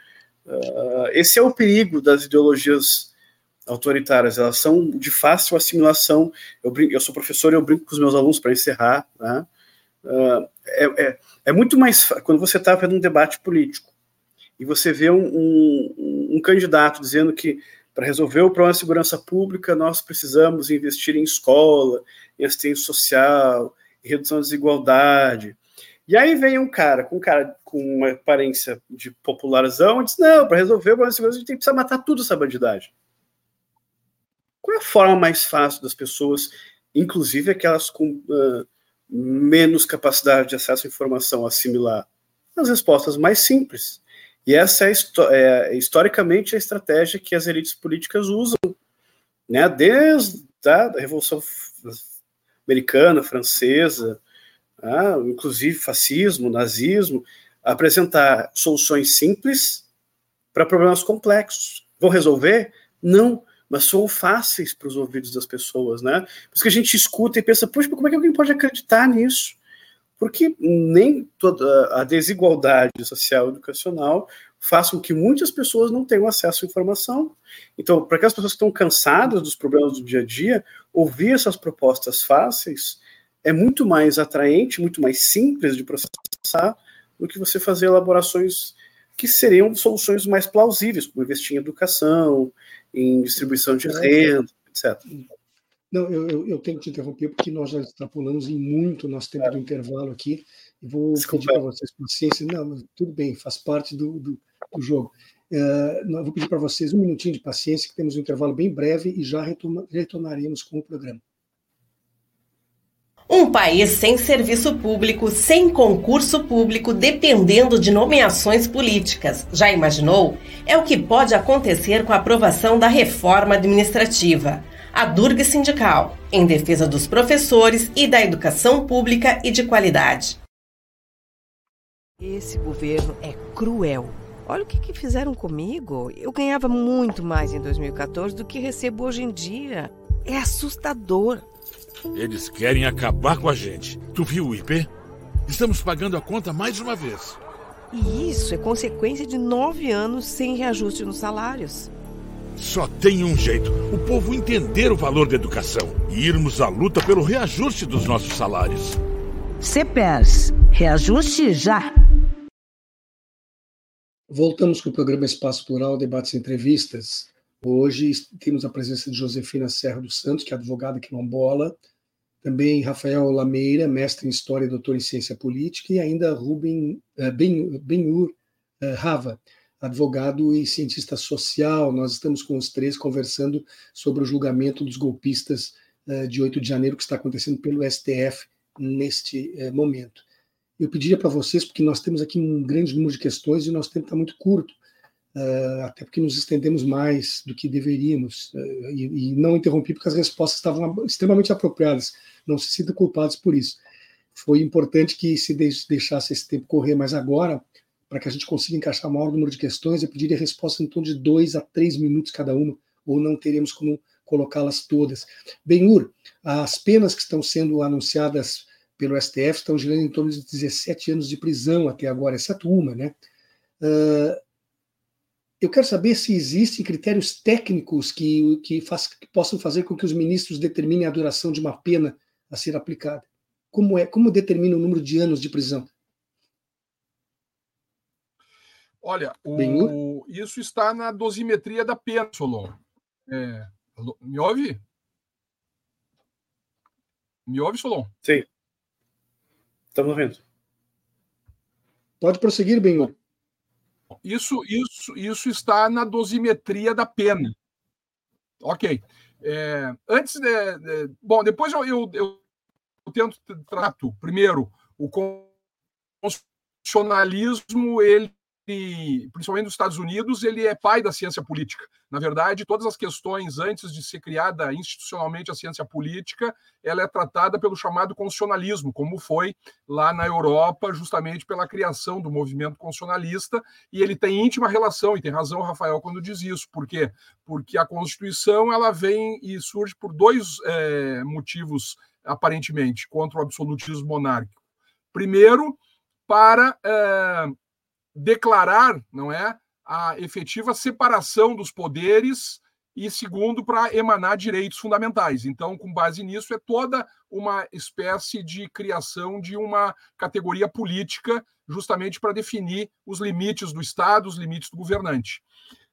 uh, esse é o perigo das ideologias autoritárias, elas são de fácil assimilação. Eu, brinco, eu sou professor e eu brinco com os meus alunos para encerrar. Né? É, é, é, muito mais quando você está vendo um debate político e você vê um, um, um candidato dizendo que para resolver o problema da segurança pública nós precisamos investir em escola, em assistência social, em redução da desigualdade. E aí vem um cara com um cara com uma aparência de popularzão e diz: não, para resolver o problema da segurança a gente tem que matar tudo essa bandidagem. Qual é a forma mais fácil das pessoas, inclusive aquelas com uh, menos capacidade de acesso à informação assimilar? As respostas mais simples. E essa é, é, historicamente a estratégia que as elites políticas usam, né, desde a Revolução Americana, Francesa, ah, inclusive fascismo, nazismo, apresentar soluções simples para problemas complexos. Vão resolver? Não mas são fáceis para os ouvidos das pessoas, né? Por isso que a gente escuta e pensa, poxa, como é que alguém pode acreditar nisso? Porque nem toda a desigualdade social e educacional faz com que muitas pessoas não tenham acesso à informação. Então, para aquelas pessoas que estão cansadas dos problemas do dia a dia, ouvir essas propostas fáceis é muito mais atraente, muito mais simples de processar do que você fazer elaborações que seriam soluções mais plausíveis, como investir em educação, em distribuição de renda, etc. Não, eu, eu, tenho que te interromper porque nós já extrapolamos em muito nosso tempo é. do intervalo aqui. E vou Desculpa. pedir para vocês paciência. Não, tudo bem, faz parte do, do, do jogo. Uh, vou pedir para vocês um minutinho de paciência, que temos um intervalo bem breve e já retornaremos com o programa. Um país sem serviço público, sem concurso público, dependendo de nomeações políticas. Já imaginou? É o que pode acontecer com a aprovação da reforma administrativa. A Durga Sindical, em defesa dos professores e da educação pública e de qualidade. Esse governo é cruel. Olha o que, que fizeram comigo. Eu ganhava muito mais em 2014 do que recebo hoje em dia. É assustador. Eles querem acabar com a gente. Tu viu o IP? Estamos pagando a conta mais uma vez. E isso é consequência de nove anos sem reajuste nos salários. Só tem um jeito: o povo entender o valor da educação e irmos à luta pelo reajuste dos nossos salários. CPERS, reajuste já! Voltamos com o programa Espaço Plural, debates e entrevistas. Hoje temos a presença de Josefina Serra dos Santos, que é advogada quilombola, também Rafael Lameira, mestre em História e doutor em Ciência Política, e ainda Rubem ben, Benhur uh, Rava, advogado e cientista social. Nós estamos com os três conversando sobre o julgamento dos golpistas uh, de 8 de janeiro que está acontecendo pelo STF neste momento. Eu pediria para vocês, porque nós temos aqui um grande número de questões e o nosso tempo está muito curto, até porque nos estendemos mais do que deveríamos, e, e, não interrompi porque as respostas estavam extremamente apropriadas, não se sintam culpados por isso. Foi importante que se deixasse esse tempo correr, mas agora para que a gente consiga encaixar o maior número de questões, eu pediria resposta em torno de dois a três minutos cada uma, ou não teremos como colocá-las todas. Benhur, as penas que estão sendo anunciadas pelo STF estão girando em torno de 17 anos de prisão até agora, exceto uma, né? Uh, eu quero saber se existem critérios técnicos que, que, faz, que possam fazer com que os ministros determinem a duração de uma pena a ser aplicada. Como é? Como determina o número de anos de prisão? Olha, o, isso está na dosimetria da pena, Solon. É, me ouve? Me ouve, Solon? Sim. Estamos ouvindo. Pode prosseguir, Benhur. Isso, isso, isso está na dosimetria da pena. Ok. É, antes de, de, Bom, depois eu, eu, eu tento trato. Primeiro, o constitucionalismo ele principalmente nos Estados Unidos, ele é pai da ciência política. Na verdade, todas as questões antes de ser criada institucionalmente a ciência política, ela é tratada pelo chamado constitucionalismo, como foi lá na Europa, justamente pela criação do movimento constitucionalista, e ele tem íntima relação, e tem razão o Rafael quando diz isso. Por quê? Porque a Constituição ela vem e surge por dois é, motivos, aparentemente, contra o absolutismo monárquico. Primeiro, para é, declarar, não é, a efetiva separação dos poderes e segundo para emanar direitos fundamentais. Então, com base nisso, é toda uma espécie de criação de uma categoria política, justamente para definir os limites do Estado, os limites do governante.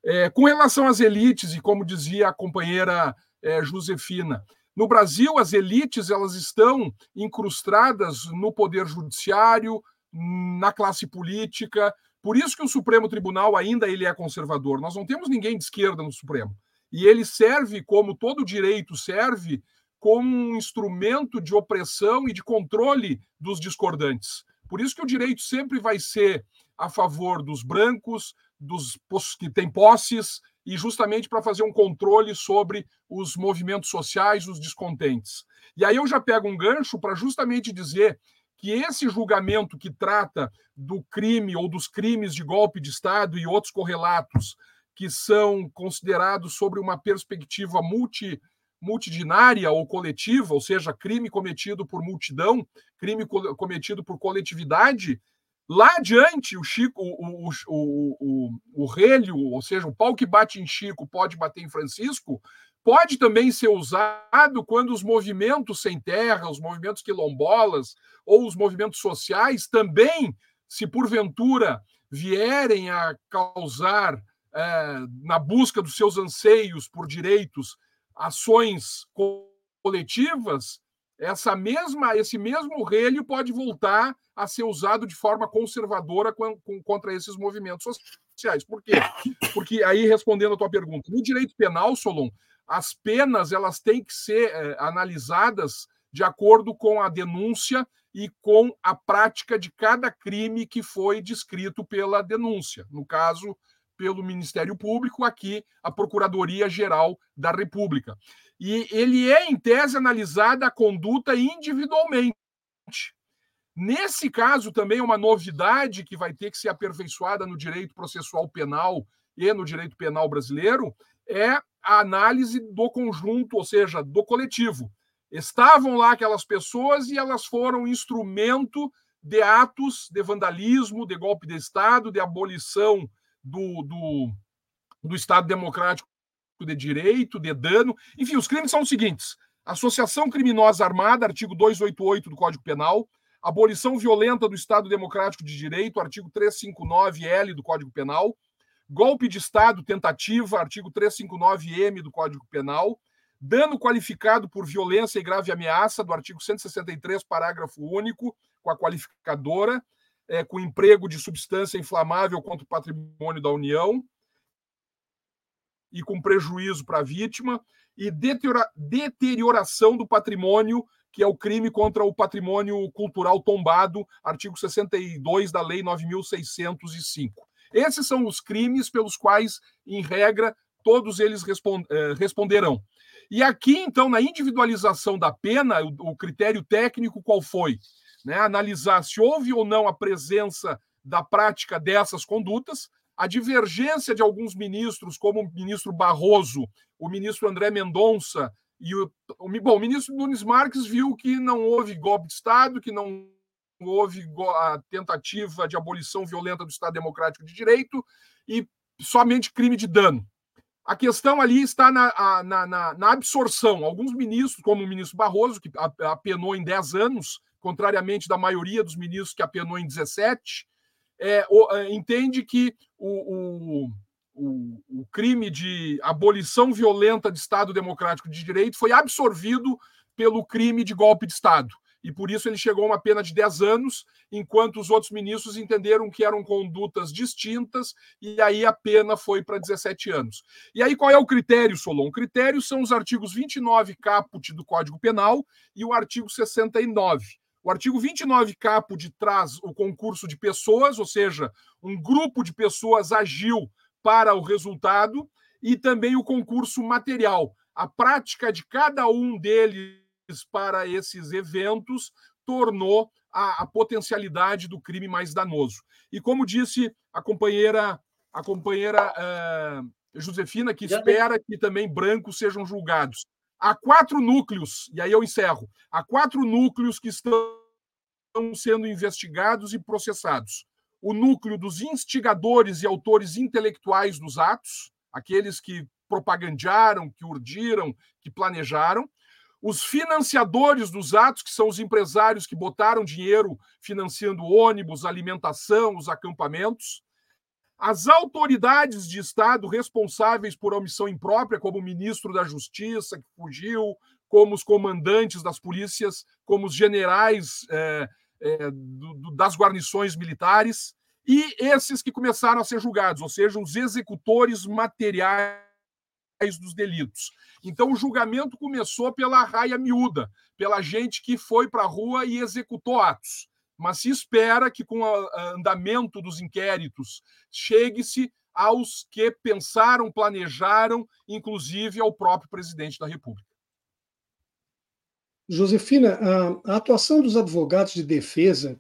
É, com relação às elites, e como dizia a companheira é, Josefina, no Brasil, as elites elas estão incrustadas no poder judiciário, na classe política, por isso que o Supremo Tribunal ainda ele é conservador. Nós não temos ninguém de esquerda no Supremo. E ele serve, como todo direito serve, como um instrumento de opressão e de controle dos discordantes. Por isso que o direito sempre vai ser a favor dos brancos, dos que têm posses, e justamente para fazer um controle sobre os movimentos sociais, os descontentes. E aí eu já pego um gancho para justamente dizer que esse julgamento que trata do crime ou dos crimes de golpe de Estado e outros correlatos que são considerados sobre uma perspectiva multi, multidinária ou coletiva, ou seja, crime cometido por multidão, crime cometido por coletividade, lá adiante o Chico, o, o, o, o, o relho, ou seja, o pau que bate em Chico pode bater em Francisco, pode também ser usado quando os movimentos sem terra, os movimentos quilombolas ou os movimentos sociais também, se porventura vierem a causar, é, na busca dos seus anseios por direitos, ações coletivas, essa mesma, esse mesmo relho pode voltar a ser usado de forma conservadora contra esses movimentos sociais. Por quê? Porque aí, respondendo a tua pergunta, no direito penal, Solon, as penas elas têm que ser é, analisadas de acordo com a denúncia e com a prática de cada crime que foi descrito pela denúncia. No caso, pelo Ministério Público, aqui a Procuradoria Geral da República. E ele é, em tese, analisada a conduta individualmente. Nesse caso, também, uma novidade que vai ter que ser aperfeiçoada no direito processual penal e no direito penal brasileiro é a análise do conjunto, ou seja, do coletivo. Estavam lá aquelas pessoas e elas foram instrumento de atos de vandalismo, de golpe de Estado, de abolição do, do, do Estado democrático de direito, de dano. Enfim, os crimes são os seguintes: associação criminosa armada, artigo 288 do Código Penal, abolição violenta do Estado democrático de direito, artigo 359L do Código Penal golpe de Estado, tentativa, artigo 359-M do Código Penal, dano qualificado por violência e grave ameaça, do artigo 163, parágrafo único, com a qualificadora, é, com emprego de substância inflamável contra o patrimônio da União e com prejuízo para a vítima, e deteriora, deterioração do patrimônio, que é o crime contra o patrimônio cultural tombado, artigo 62 da Lei 9605. Esses são os crimes pelos quais, em regra, todos eles eh, responderão. E aqui, então, na individualização da pena, o, critério técnico qual foi? Né? Analisar se houve ou não a presença da prática dessas condutas, a divergência de alguns ministros, como o ministro Barroso, o ministro André Mendonça e o, bom, o ministro Nunes Marques viu que não houve golpe de Estado, que não houve a tentativa de abolição violenta do Estado Democrático de Direito e somente crime de dano. A questão ali está na, na, na, na absorção. Alguns ministros, como o ministro Barroso, que apenou em 10 anos, contrariamente da maioria dos ministros que apenou em 17, é, é, entende que o, o, o, o crime de abolição violenta de Estado Democrático de Direito foi absorvido pelo crime de golpe de Estado e por isso ele chegou a uma pena de 10 anos, enquanto os outros ministros entenderam que eram condutas distintas, e aí a pena foi para 17 anos. E aí qual é o critério, Solon? O critério são os artigos 29 caput do Código Penal e o artigo 69. O artigo 29 caput traz o concurso de pessoas, ou seja, um grupo de pessoas agiu para o resultado, e também o concurso material. A prática de cada um deles para esses eventos tornou a, a, potencialidade do crime mais danoso. E como disse a companheira, a companheira uh, Josefina, que espera que também brancos sejam julgados. Há quatro núcleos, e aí eu encerro, há quatro núcleos que estão sendo investigados e processados. O núcleo dos instigadores e autores intelectuais dos atos, aqueles que propagandearam, que urdiram, que planejaram os financiadores dos atos, que são os empresários que botaram dinheiro financiando ônibus, alimentação, os acampamentos, as autoridades de Estado responsáveis por omissão imprópria, como o ministro da Justiça, que fugiu, como os comandantes das polícias, como os generais é, é, do, do, das guarnições militares, e esses que começaram a ser julgados, ou seja, os executores materiais dos delitos. Então, o julgamento começou pela raia miúda, pela gente que foi para a rua e executou atos. Mas se espera que, com o andamento dos inquéritos, chegue-se aos que pensaram, planejaram, inclusive ao próprio presidente da República. Josefina, a, atuação dos advogados de defesa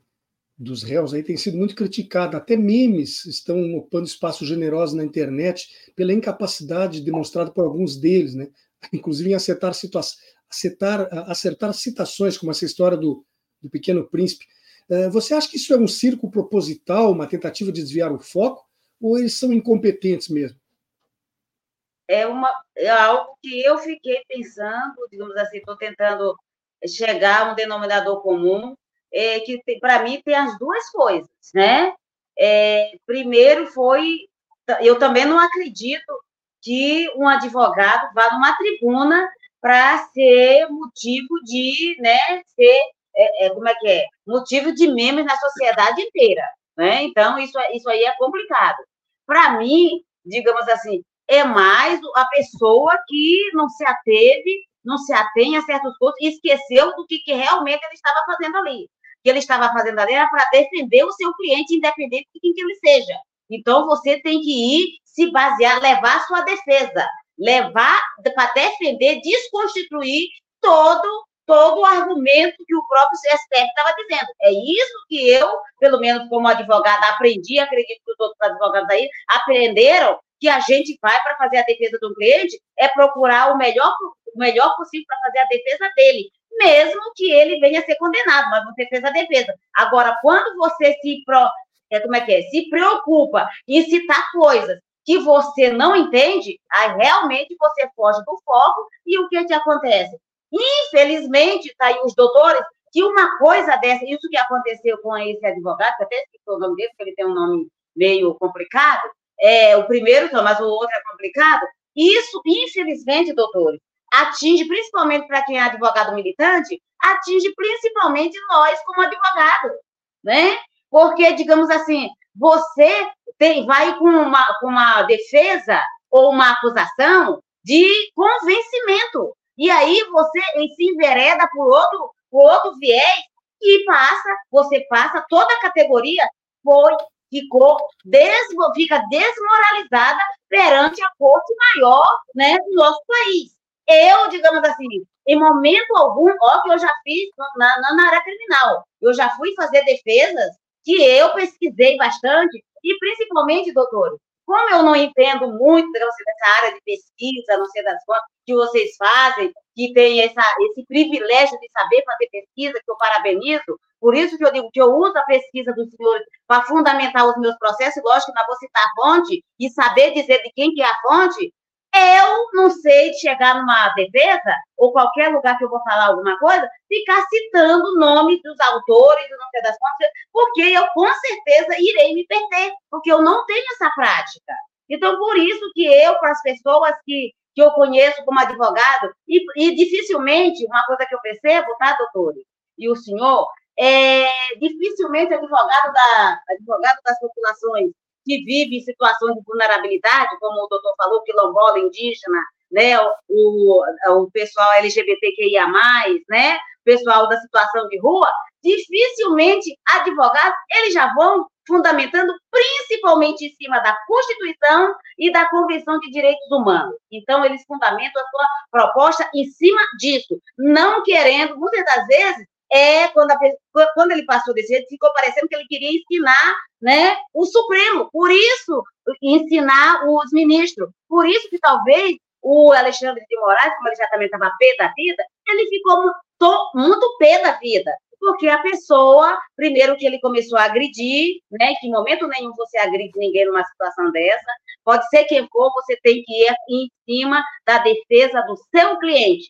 dos réus aí tem sido muito criticada. Até memes estão ocupando espaço generoso na internet pela incapacidade demonstrada por alguns deles, né? [laughs] inclusive em acertar, acertar, acertar citações, como essa história do, do Pequeno Príncipe. Eh, você acha que isso é um circo proposital, uma tentativa de desviar o foco, ou eles são incompetentes mesmo? É, uma, é algo que eu fiquei pensando, digamos assim, estou tentando chegar a um denominador comum, é, que para mim tem as duas coisas, né? É, primeiro foi, eu também não acredito que um advogado vá numa tribuna para ser motivo de, né, ser, é, é, como é que é, motivo de memes na sociedade inteira, né? Então isso, isso aí é complicado. Para mim, digamos assim, é mais a pessoa que não se ateve, não se atém a certos pontos e esqueceu do que, que realmente ele estava fazendo ali que ele estava fazendo ali era para defender o seu cliente, independente de quem que ele seja. Então, você tem que ir se basear, levar a sua defesa, levar para defender, desconstituir todo todo o argumento que o próprio STF estava dizendo. É isso que eu, pelo menos como advogada, aprendi, acredito que os outros advogados aí aprenderam, que a gente vai para fazer a defesa do cliente é procurar o melhor, o melhor possível para fazer a defesa dele mesmo que ele venha a ser condenado, mas você fez a defesa. Agora, quando você se pro, é, como é que é? Se preocupa em citar coisas que você não entende, aí realmente você foge do foco e o que te acontece? Infelizmente, tá aí os doutores, que uma coisa dessa, isso que aconteceu com esse advogado, que até esqueci o nome dele, porque ele tem um nome meio complicado, é, o primeiro, mas o outro é complicado, isso, infelizmente, doutores, atinge principalmente para quem é advogado militante, atinge principalmente nós como advogado, né? Porque, digamos assim, você tem, vai com uma, com uma defesa ou uma acusação de convencimento. E aí você se envereda por outro, por outro viés e passa, você passa, toda a categoria foi, ficou, des, fica desmoralizada perante a corte maior né, do nosso país. Eu, digamos assim, em momento algum, ó, que eu já fiz na, na área criminal, eu já fui fazer defesas que eu pesquisei bastante, e principalmente, doutor, como eu não entendo muito dessa área de pesquisa, não sei das coisas que vocês fazem, que tem essa, esse privilégio de saber fazer pesquisa, que eu parabenizo, por isso que eu digo que eu uso a pesquisa dos senhores para fundamentar os meus processos, lógico que não vou citar a fonte e saber dizer de quem que é a fonte, eu não sei chegar numa defesa, ou qualquer lugar que eu vou falar alguma coisa, ficar citando o nome dos autores, não sei das contas, porque eu com certeza irei me perder, porque eu não tenho essa prática. Então, por isso que eu, com as pessoas que, que eu conheço como advogado, e, e dificilmente, uma coisa que eu percebo, tá, doutor? E o senhor, é, dificilmente advogado, da, advogado das populações que vive em situações de vulnerabilidade, como o doutor falou, quilombola, indígena, né, o, o pessoal LGBTQIA+, né, pessoal da situação de rua, dificilmente advogados, eles já vão fundamentando principalmente em cima da Constituição e da Convenção de Direitos Humanos. Então, eles fundamentam a sua proposta em cima disso, não querendo, muitas das vezes, é quando, quando ele passou desse jeito, ficou parecendo que ele queria ensinar né, o Supremo, por isso, ensinar os ministros. Por isso que talvez o Alexandre de Moraes, como ele já também estava pé da vida, ele ficou muito, muito pé da vida. Porque a pessoa, primeiro que ele começou a agredir, né? Que em momento nenhum você agride ninguém numa situação dessa. Pode ser quem for, você tem que ir em cima da defesa do seu cliente.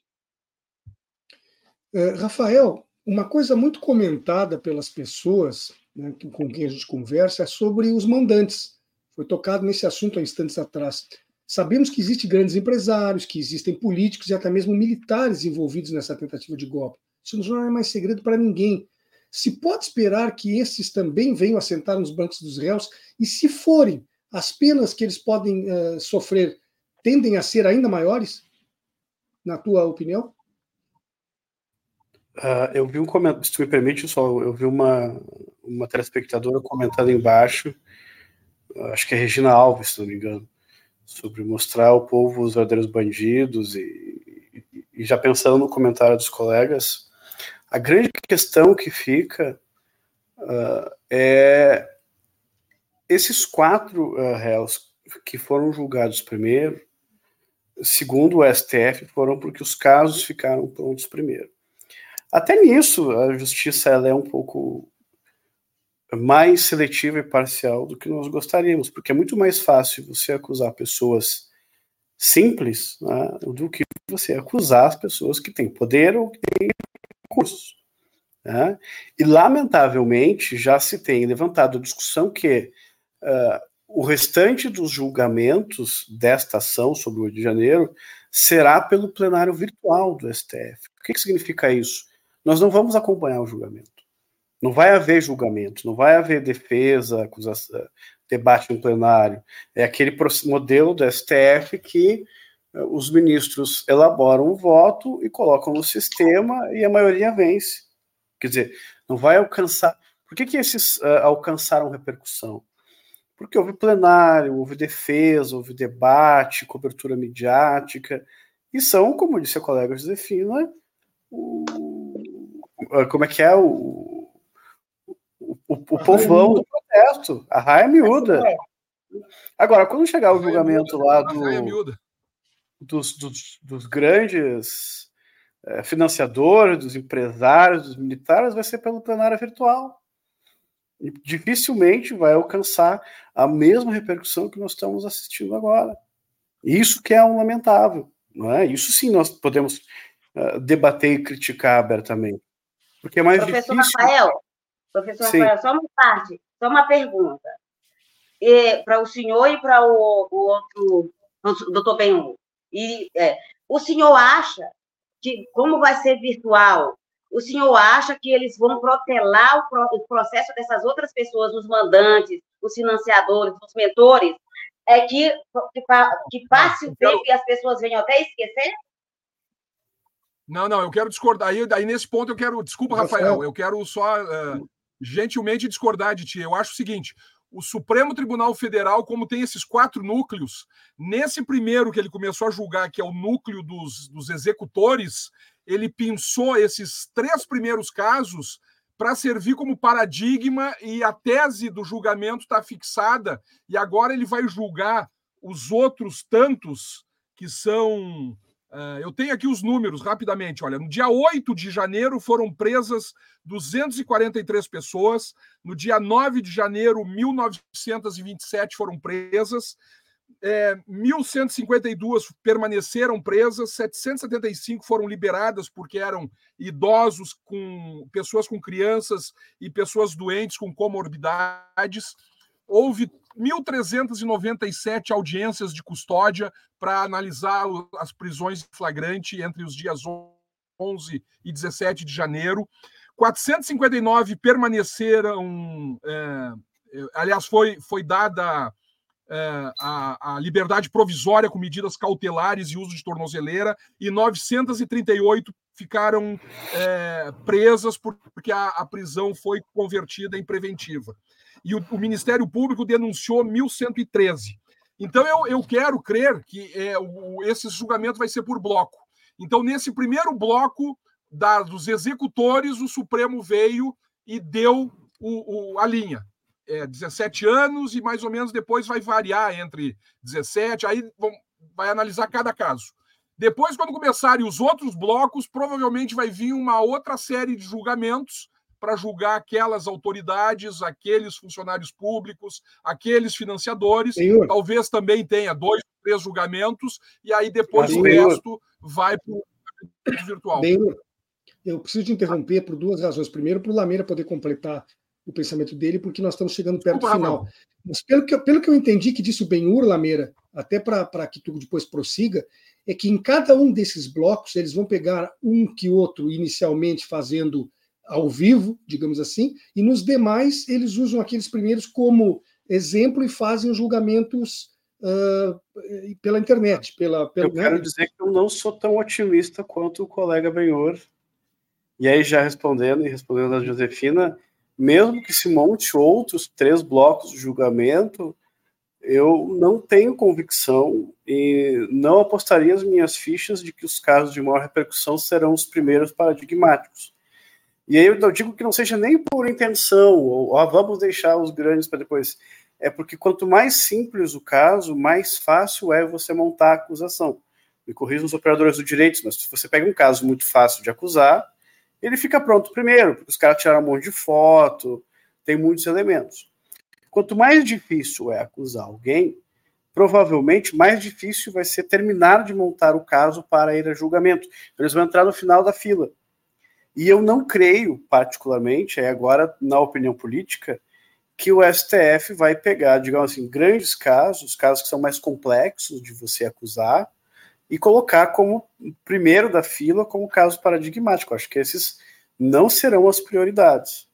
É, Rafael, uma coisa muito comentada pelas pessoas né, com quem a gente conversa é sobre os mandantes. Foi tocado nesse assunto há instantes atrás. Sabemos que existem grandes empresários, que existem políticos e até mesmo militares envolvidos nessa tentativa de golpe. Isso não é mais segredo para ninguém. Se pode esperar que esses também venham a sentar nos bancos dos réus, e se forem, as penas que eles podem uh, sofrer tendem a ser ainda maiores, na tua opinião? Uh, eu vi um comentário, se tu me permite, só, eu vi uma, uma telespectadora comentando embaixo, acho que é Regina Alves, se não me engano, sobre mostrar ao povo os verdadeiros bandidos e, e, e já pensando no comentário dos colegas, a grande questão que fica uh, é esses quatro uh, réus que foram julgados primeiro, segundo o STF, foram porque os casos ficaram prontos primeiro. Até nisso, a justiça ela é um pouco mais seletiva e parcial do que nós gostaríamos, porque é muito mais fácil você acusar pessoas simples né, do que você acusar as pessoas que têm poder ou que têm recursos. Né? E, lamentavelmente, já se tem levantado a discussão que uh, o restante dos julgamentos desta ação sobre o Rio de Janeiro será pelo plenário virtual do STF. O que, que significa isso? Nós não vamos acompanhar o julgamento. Não vai haver julgamento, não vai haver defesa, acusação, debate no plenário. É aquele modelo do STF que eh, os ministros elaboram o voto e colocam no sistema e a maioria vence. Quer dizer, não vai alcançar. Por que, que esses uh, alcançaram repercussão? Porque houve plenário, houve defesa, houve debate, cobertura midiática, e são, como disse a colega Josefina, o, como é que é o, o, o, o povão do protesto, a raia miúda. Agora, quando chegar o julgamento lá do, dos, dos, dos grandes é, financiadores, dos empresários, dos militares, vai ser pelo plenário virtual. E dificilmente vai alcançar a mesma repercussão que nós estamos assistindo agora. Isso que é um lamentável. Não é? Isso sim nós podemos uh, debater e criticar abertamente. Porque é mais professor difícil. Rafael, professor Sim. Rafael, só uma parte, só uma pergunta. Para o senhor e para o, o, outro, o doutor Benhu. E é, o senhor acha que, como vai ser virtual, o senhor acha que eles vão protelar o, o processo dessas outras pessoas, os mandantes, os financiadores, os mentores, é que, que, que passe o tempo e as pessoas venham até esquecer? Não, não, eu quero discordar. Aí, aí nesse ponto eu quero. Desculpa, Rafael, eu quero só uh, gentilmente discordar de ti. Eu acho o seguinte: o Supremo Tribunal Federal, como tem esses quatro núcleos, nesse primeiro que ele começou a julgar, que é o núcleo dos, dos executores, ele pensou esses três primeiros casos para servir como paradigma e a tese do julgamento está fixada, e agora ele vai julgar os outros tantos que são. Uh, eu tenho aqui os números rapidamente. Olha, no dia 8 de janeiro foram presas 243 pessoas, no dia 9 de janeiro, 1.927 foram presas, é, 1.152 permaneceram presas, 775 foram liberadas porque eram idosos, com pessoas com crianças e pessoas doentes com comorbidades. Houve 1.397 audiências de custódia para analisar as prisões em flagrante entre os dias 11 e 17 de janeiro. 459 permaneceram. É, aliás, foi, foi dada é, a, a, liberdade provisória com medidas cautelares e uso de tornozeleira, e 938 ficaram é, presas porque a, a, prisão foi convertida em preventiva. E o, o Ministério Público denunciou 1.113. Então, eu, eu quero crer que é, o, esse julgamento vai ser por bloco. Então, nesse primeiro bloco da, dos executores, o Supremo veio e deu o, o, a linha é, 17 anos e mais ou menos depois vai variar entre 17, aí vão, vai analisar cada caso. Depois, quando começarem os outros blocos, provavelmente vai vir uma outra série de julgamentos para julgar aquelas autoridades, aqueles funcionários públicos, aqueles financiadores. Senhor. Talvez também tenha dois, três julgamentos, e aí depois Senhor. o resto vai para o virtual. Senhor. Eu preciso te interromper por duas razões. Primeiro, para o Lameira poder completar o pensamento dele, porque nós estamos chegando perto do final. Mas pelo que, pelo que eu entendi que disse o Benhur Lameira, até para que tu depois prossiga, é que em cada um desses blocos eles vão pegar um que outro inicialmente fazendo ao vivo, digamos assim, e nos demais eles usam aqueles primeiros como exemplo e fazem os julgamentos uh, pela internet. Pela, pela, eu quero né? dizer que eu não sou tão otimista quanto o colega Benhor. E aí, já respondendo e respondendo a Josefina, mesmo que se monte outros três blocos de julgamento, eu não tenho convicção e não apostaria as minhas fichas de que os casos de maior repercussão serão os primeiros paradigmáticos. E aí eu digo que não seja nem por intenção, ou vamos deixar os grandes para depois. É porque quanto mais simples o caso, mais fácil é você montar a acusação. Me corrijam os operadores do direito, mas se você pega um caso muito fácil de acusar, ele fica pronto primeiro, porque os caras tiraram um monte de foto, tem muitos elementos. Quanto mais difícil é acusar alguém, provavelmente mais difícil vai ser terminar de montar o caso para ir a julgamento. Eles vão entrar no final da fila. E eu não creio, particularmente, é agora na opinião política, que o STF vai pegar, digamos assim, grandes casos, casos que são mais complexos de você acusar, e colocar como primeiro da fila como caso paradigmático. Acho que esses não serão as prioridades.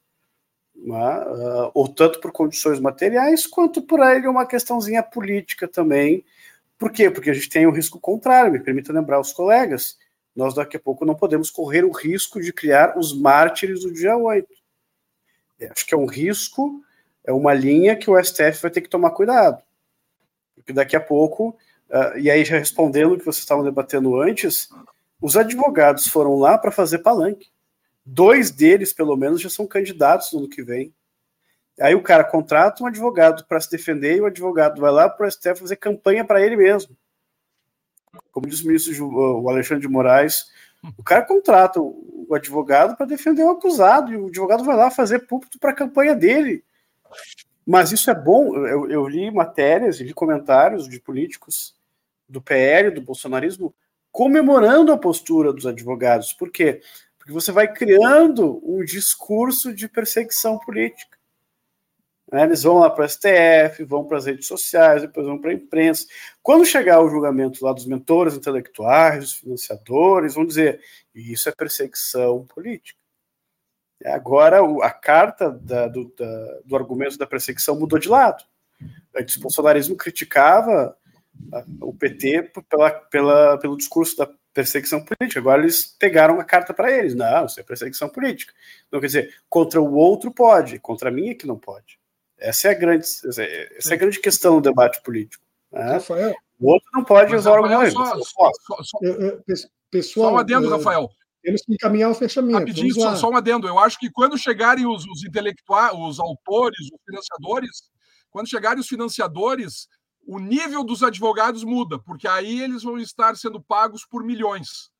Uh, ou tanto por condições materiais, quanto por aí uma questãozinha política também. Por quê? Porque a gente tem o um risco contrário, me permita lembrar os colegas. Nós daqui a pouco não podemos correr o risco de criar os mártires do dia 8. É, acho que é um risco, é uma linha que o STF vai ter que tomar cuidado. Porque daqui a pouco Uh, e aí, já respondendo o que vocês estavam debatendo antes, os advogados foram lá para fazer palanque. Dois deles, pelo menos, já são candidatos no ano que vem. Aí o cara contrata um advogado para se defender e o advogado vai lá para o STF fazer campanha para ele mesmo. Como diz o ministro o Alexandre de Moraes, o cara contrata o advogado para defender o acusado e o advogado vai lá fazer púlpito para a campanha dele. Mas isso é bom. Eu, eu li matérias, li comentários de políticos do PL, do bolsonarismo, comemorando a postura dos advogados. Por quê? Porque você vai criando um discurso de perseguição política. Né? Eles vão lá para o STF, vão para as redes sociais, depois vão para a imprensa. Quando chegar o julgamento lá dos mentores intelectuais, dos financiadores, vão dizer isso é perseguição política. Agora a carta da, do, da, do argumento da perseguição mudou de lado. o bolsonarismo criticava o PT pela, pela, pelo discurso da perseguição política. Agora eles pegaram a carta para eles. Não, isso é perseguição política. Então, quer dizer, contra o outro pode, contra mim é que não pode. Essa é a grande, essa é a grande questão do debate político. Né? Rafael, o outro não pode usar o argumento. Só, só, só, pessoal, só um adendo, Rafael. Temos que encaminhar o fechamento. Rapidinho, só, só um adendo. Eu acho que quando chegarem os, os intelectuais, os autores, os financiadores, quando chegarem os financiadores, o nível dos advogados muda, porque aí eles vão estar sendo pagos por milhões.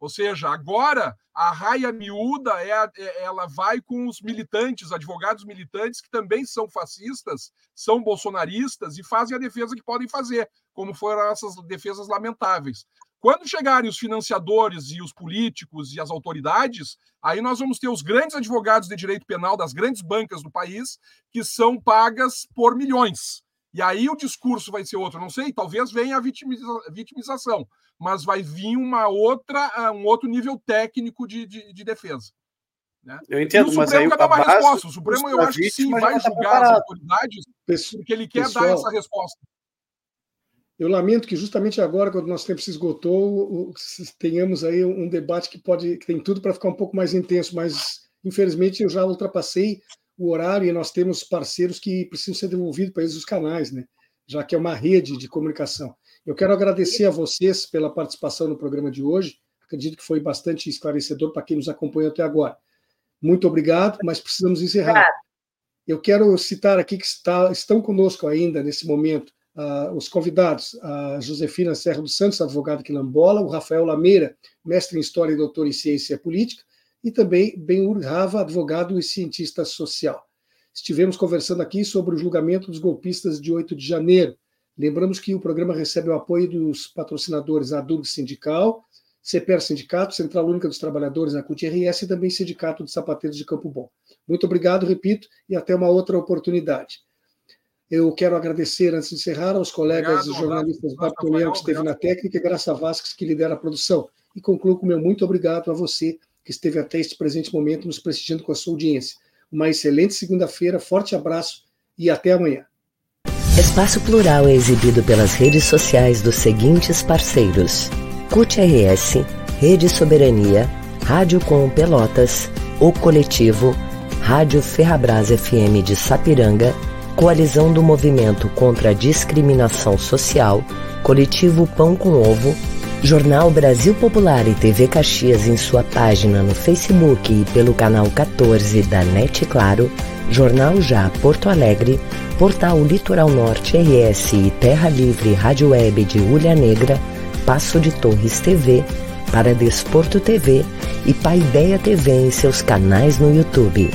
Ou seja, agora a raia miúda é, é, ela vai com os militantes, advogados militantes que também são fascistas, são bolsonaristas e fazem a defesa que podem fazer, como foram essas defesas lamentáveis. Quando chegarem os financiadores e os políticos e as autoridades, aí nós vamos ter os grandes advogados de direito penal das grandes bancas do país que são pagas por milhões. E aí o discurso vai ser outro. Não sei, talvez venha a vitimiza vitimização, mas vai vir uma outra, ah, um outro nível técnico de, de, de defesa. Né? Eu entendo, mas aí quer dar uma resposta. O Supremo, eu acho que sim, vai tá julgar as autoridades porque ele quer Pessoal, dar essa resposta. Eu lamento que justamente agora, quando nosso tempo se esgotou, tenhamos aí um debate que pode, que tem tudo para ficar um pouco mais intenso, mas infelizmente eu já ultrapassei o horário e nós temos parceiros que precisam ser devolvidos para eles os canais, né? Já que é uma rede de comunicação. Eu quero agradecer a vocês pela participação no programa de hoje. Acredito que foi bastante esclarecedor para quem nos acompanhou até agora. Muito obrigado, mas precisamos encerrar. Eu quero citar aqui que está, estão conosco ainda nesse momento uh, os convidados, a Josefina Serra dos Santos, advogada quilombola, o Rafael Lameira, mestre em História e doutor em Ciência Política, e também Ben-Hur Rava, advogado e cientista social. Estivemos conversando aqui sobre o julgamento dos golpistas de 8 de janeiro. Lembramos que o programa recebe o apoio dos patrocinadores Adurg Sindical, CPR Sindicato, Central Única dos Trabalhadores, a CUT-RS e também Sindicato de Sapateiros de Campo Bom. Muito obrigado, repito, e até uma outra oportunidade. Eu quero agradecer, antes de encerrar, aos colegas obrigado, jornalistas Bartolomeu, que esteve na técnica, e Graça Vasques, que lidera a produção. E concluo com meu muito obrigado a você, que esteve até este presente momento nos prestigiando com a sua audiência. Uma excelente segunda-feira, forte abraço e até amanhã. Espaço Plural é exibido pelas redes sociais dos seguintes parceiros: CUT-RS, Rede Soberania, Rádio Com Pelotas, O Coletivo, Rádio Ferrabras FM de Sapiranga, Coalizão do Movimento contra a Discriminação Social, Coletivo Pão com Ovo, Jornal Brasil Popular e TV Caxias em sua página no Facebook e pelo canal 14 da NET Claro, Jornal Já Porto Alegre, Portal Litoral Norte RS e Terra Livre Rádio Web de Ulha Negra, Passo de Torres TV, para Desporto TV e Paideia TV em seus canais no YouTube.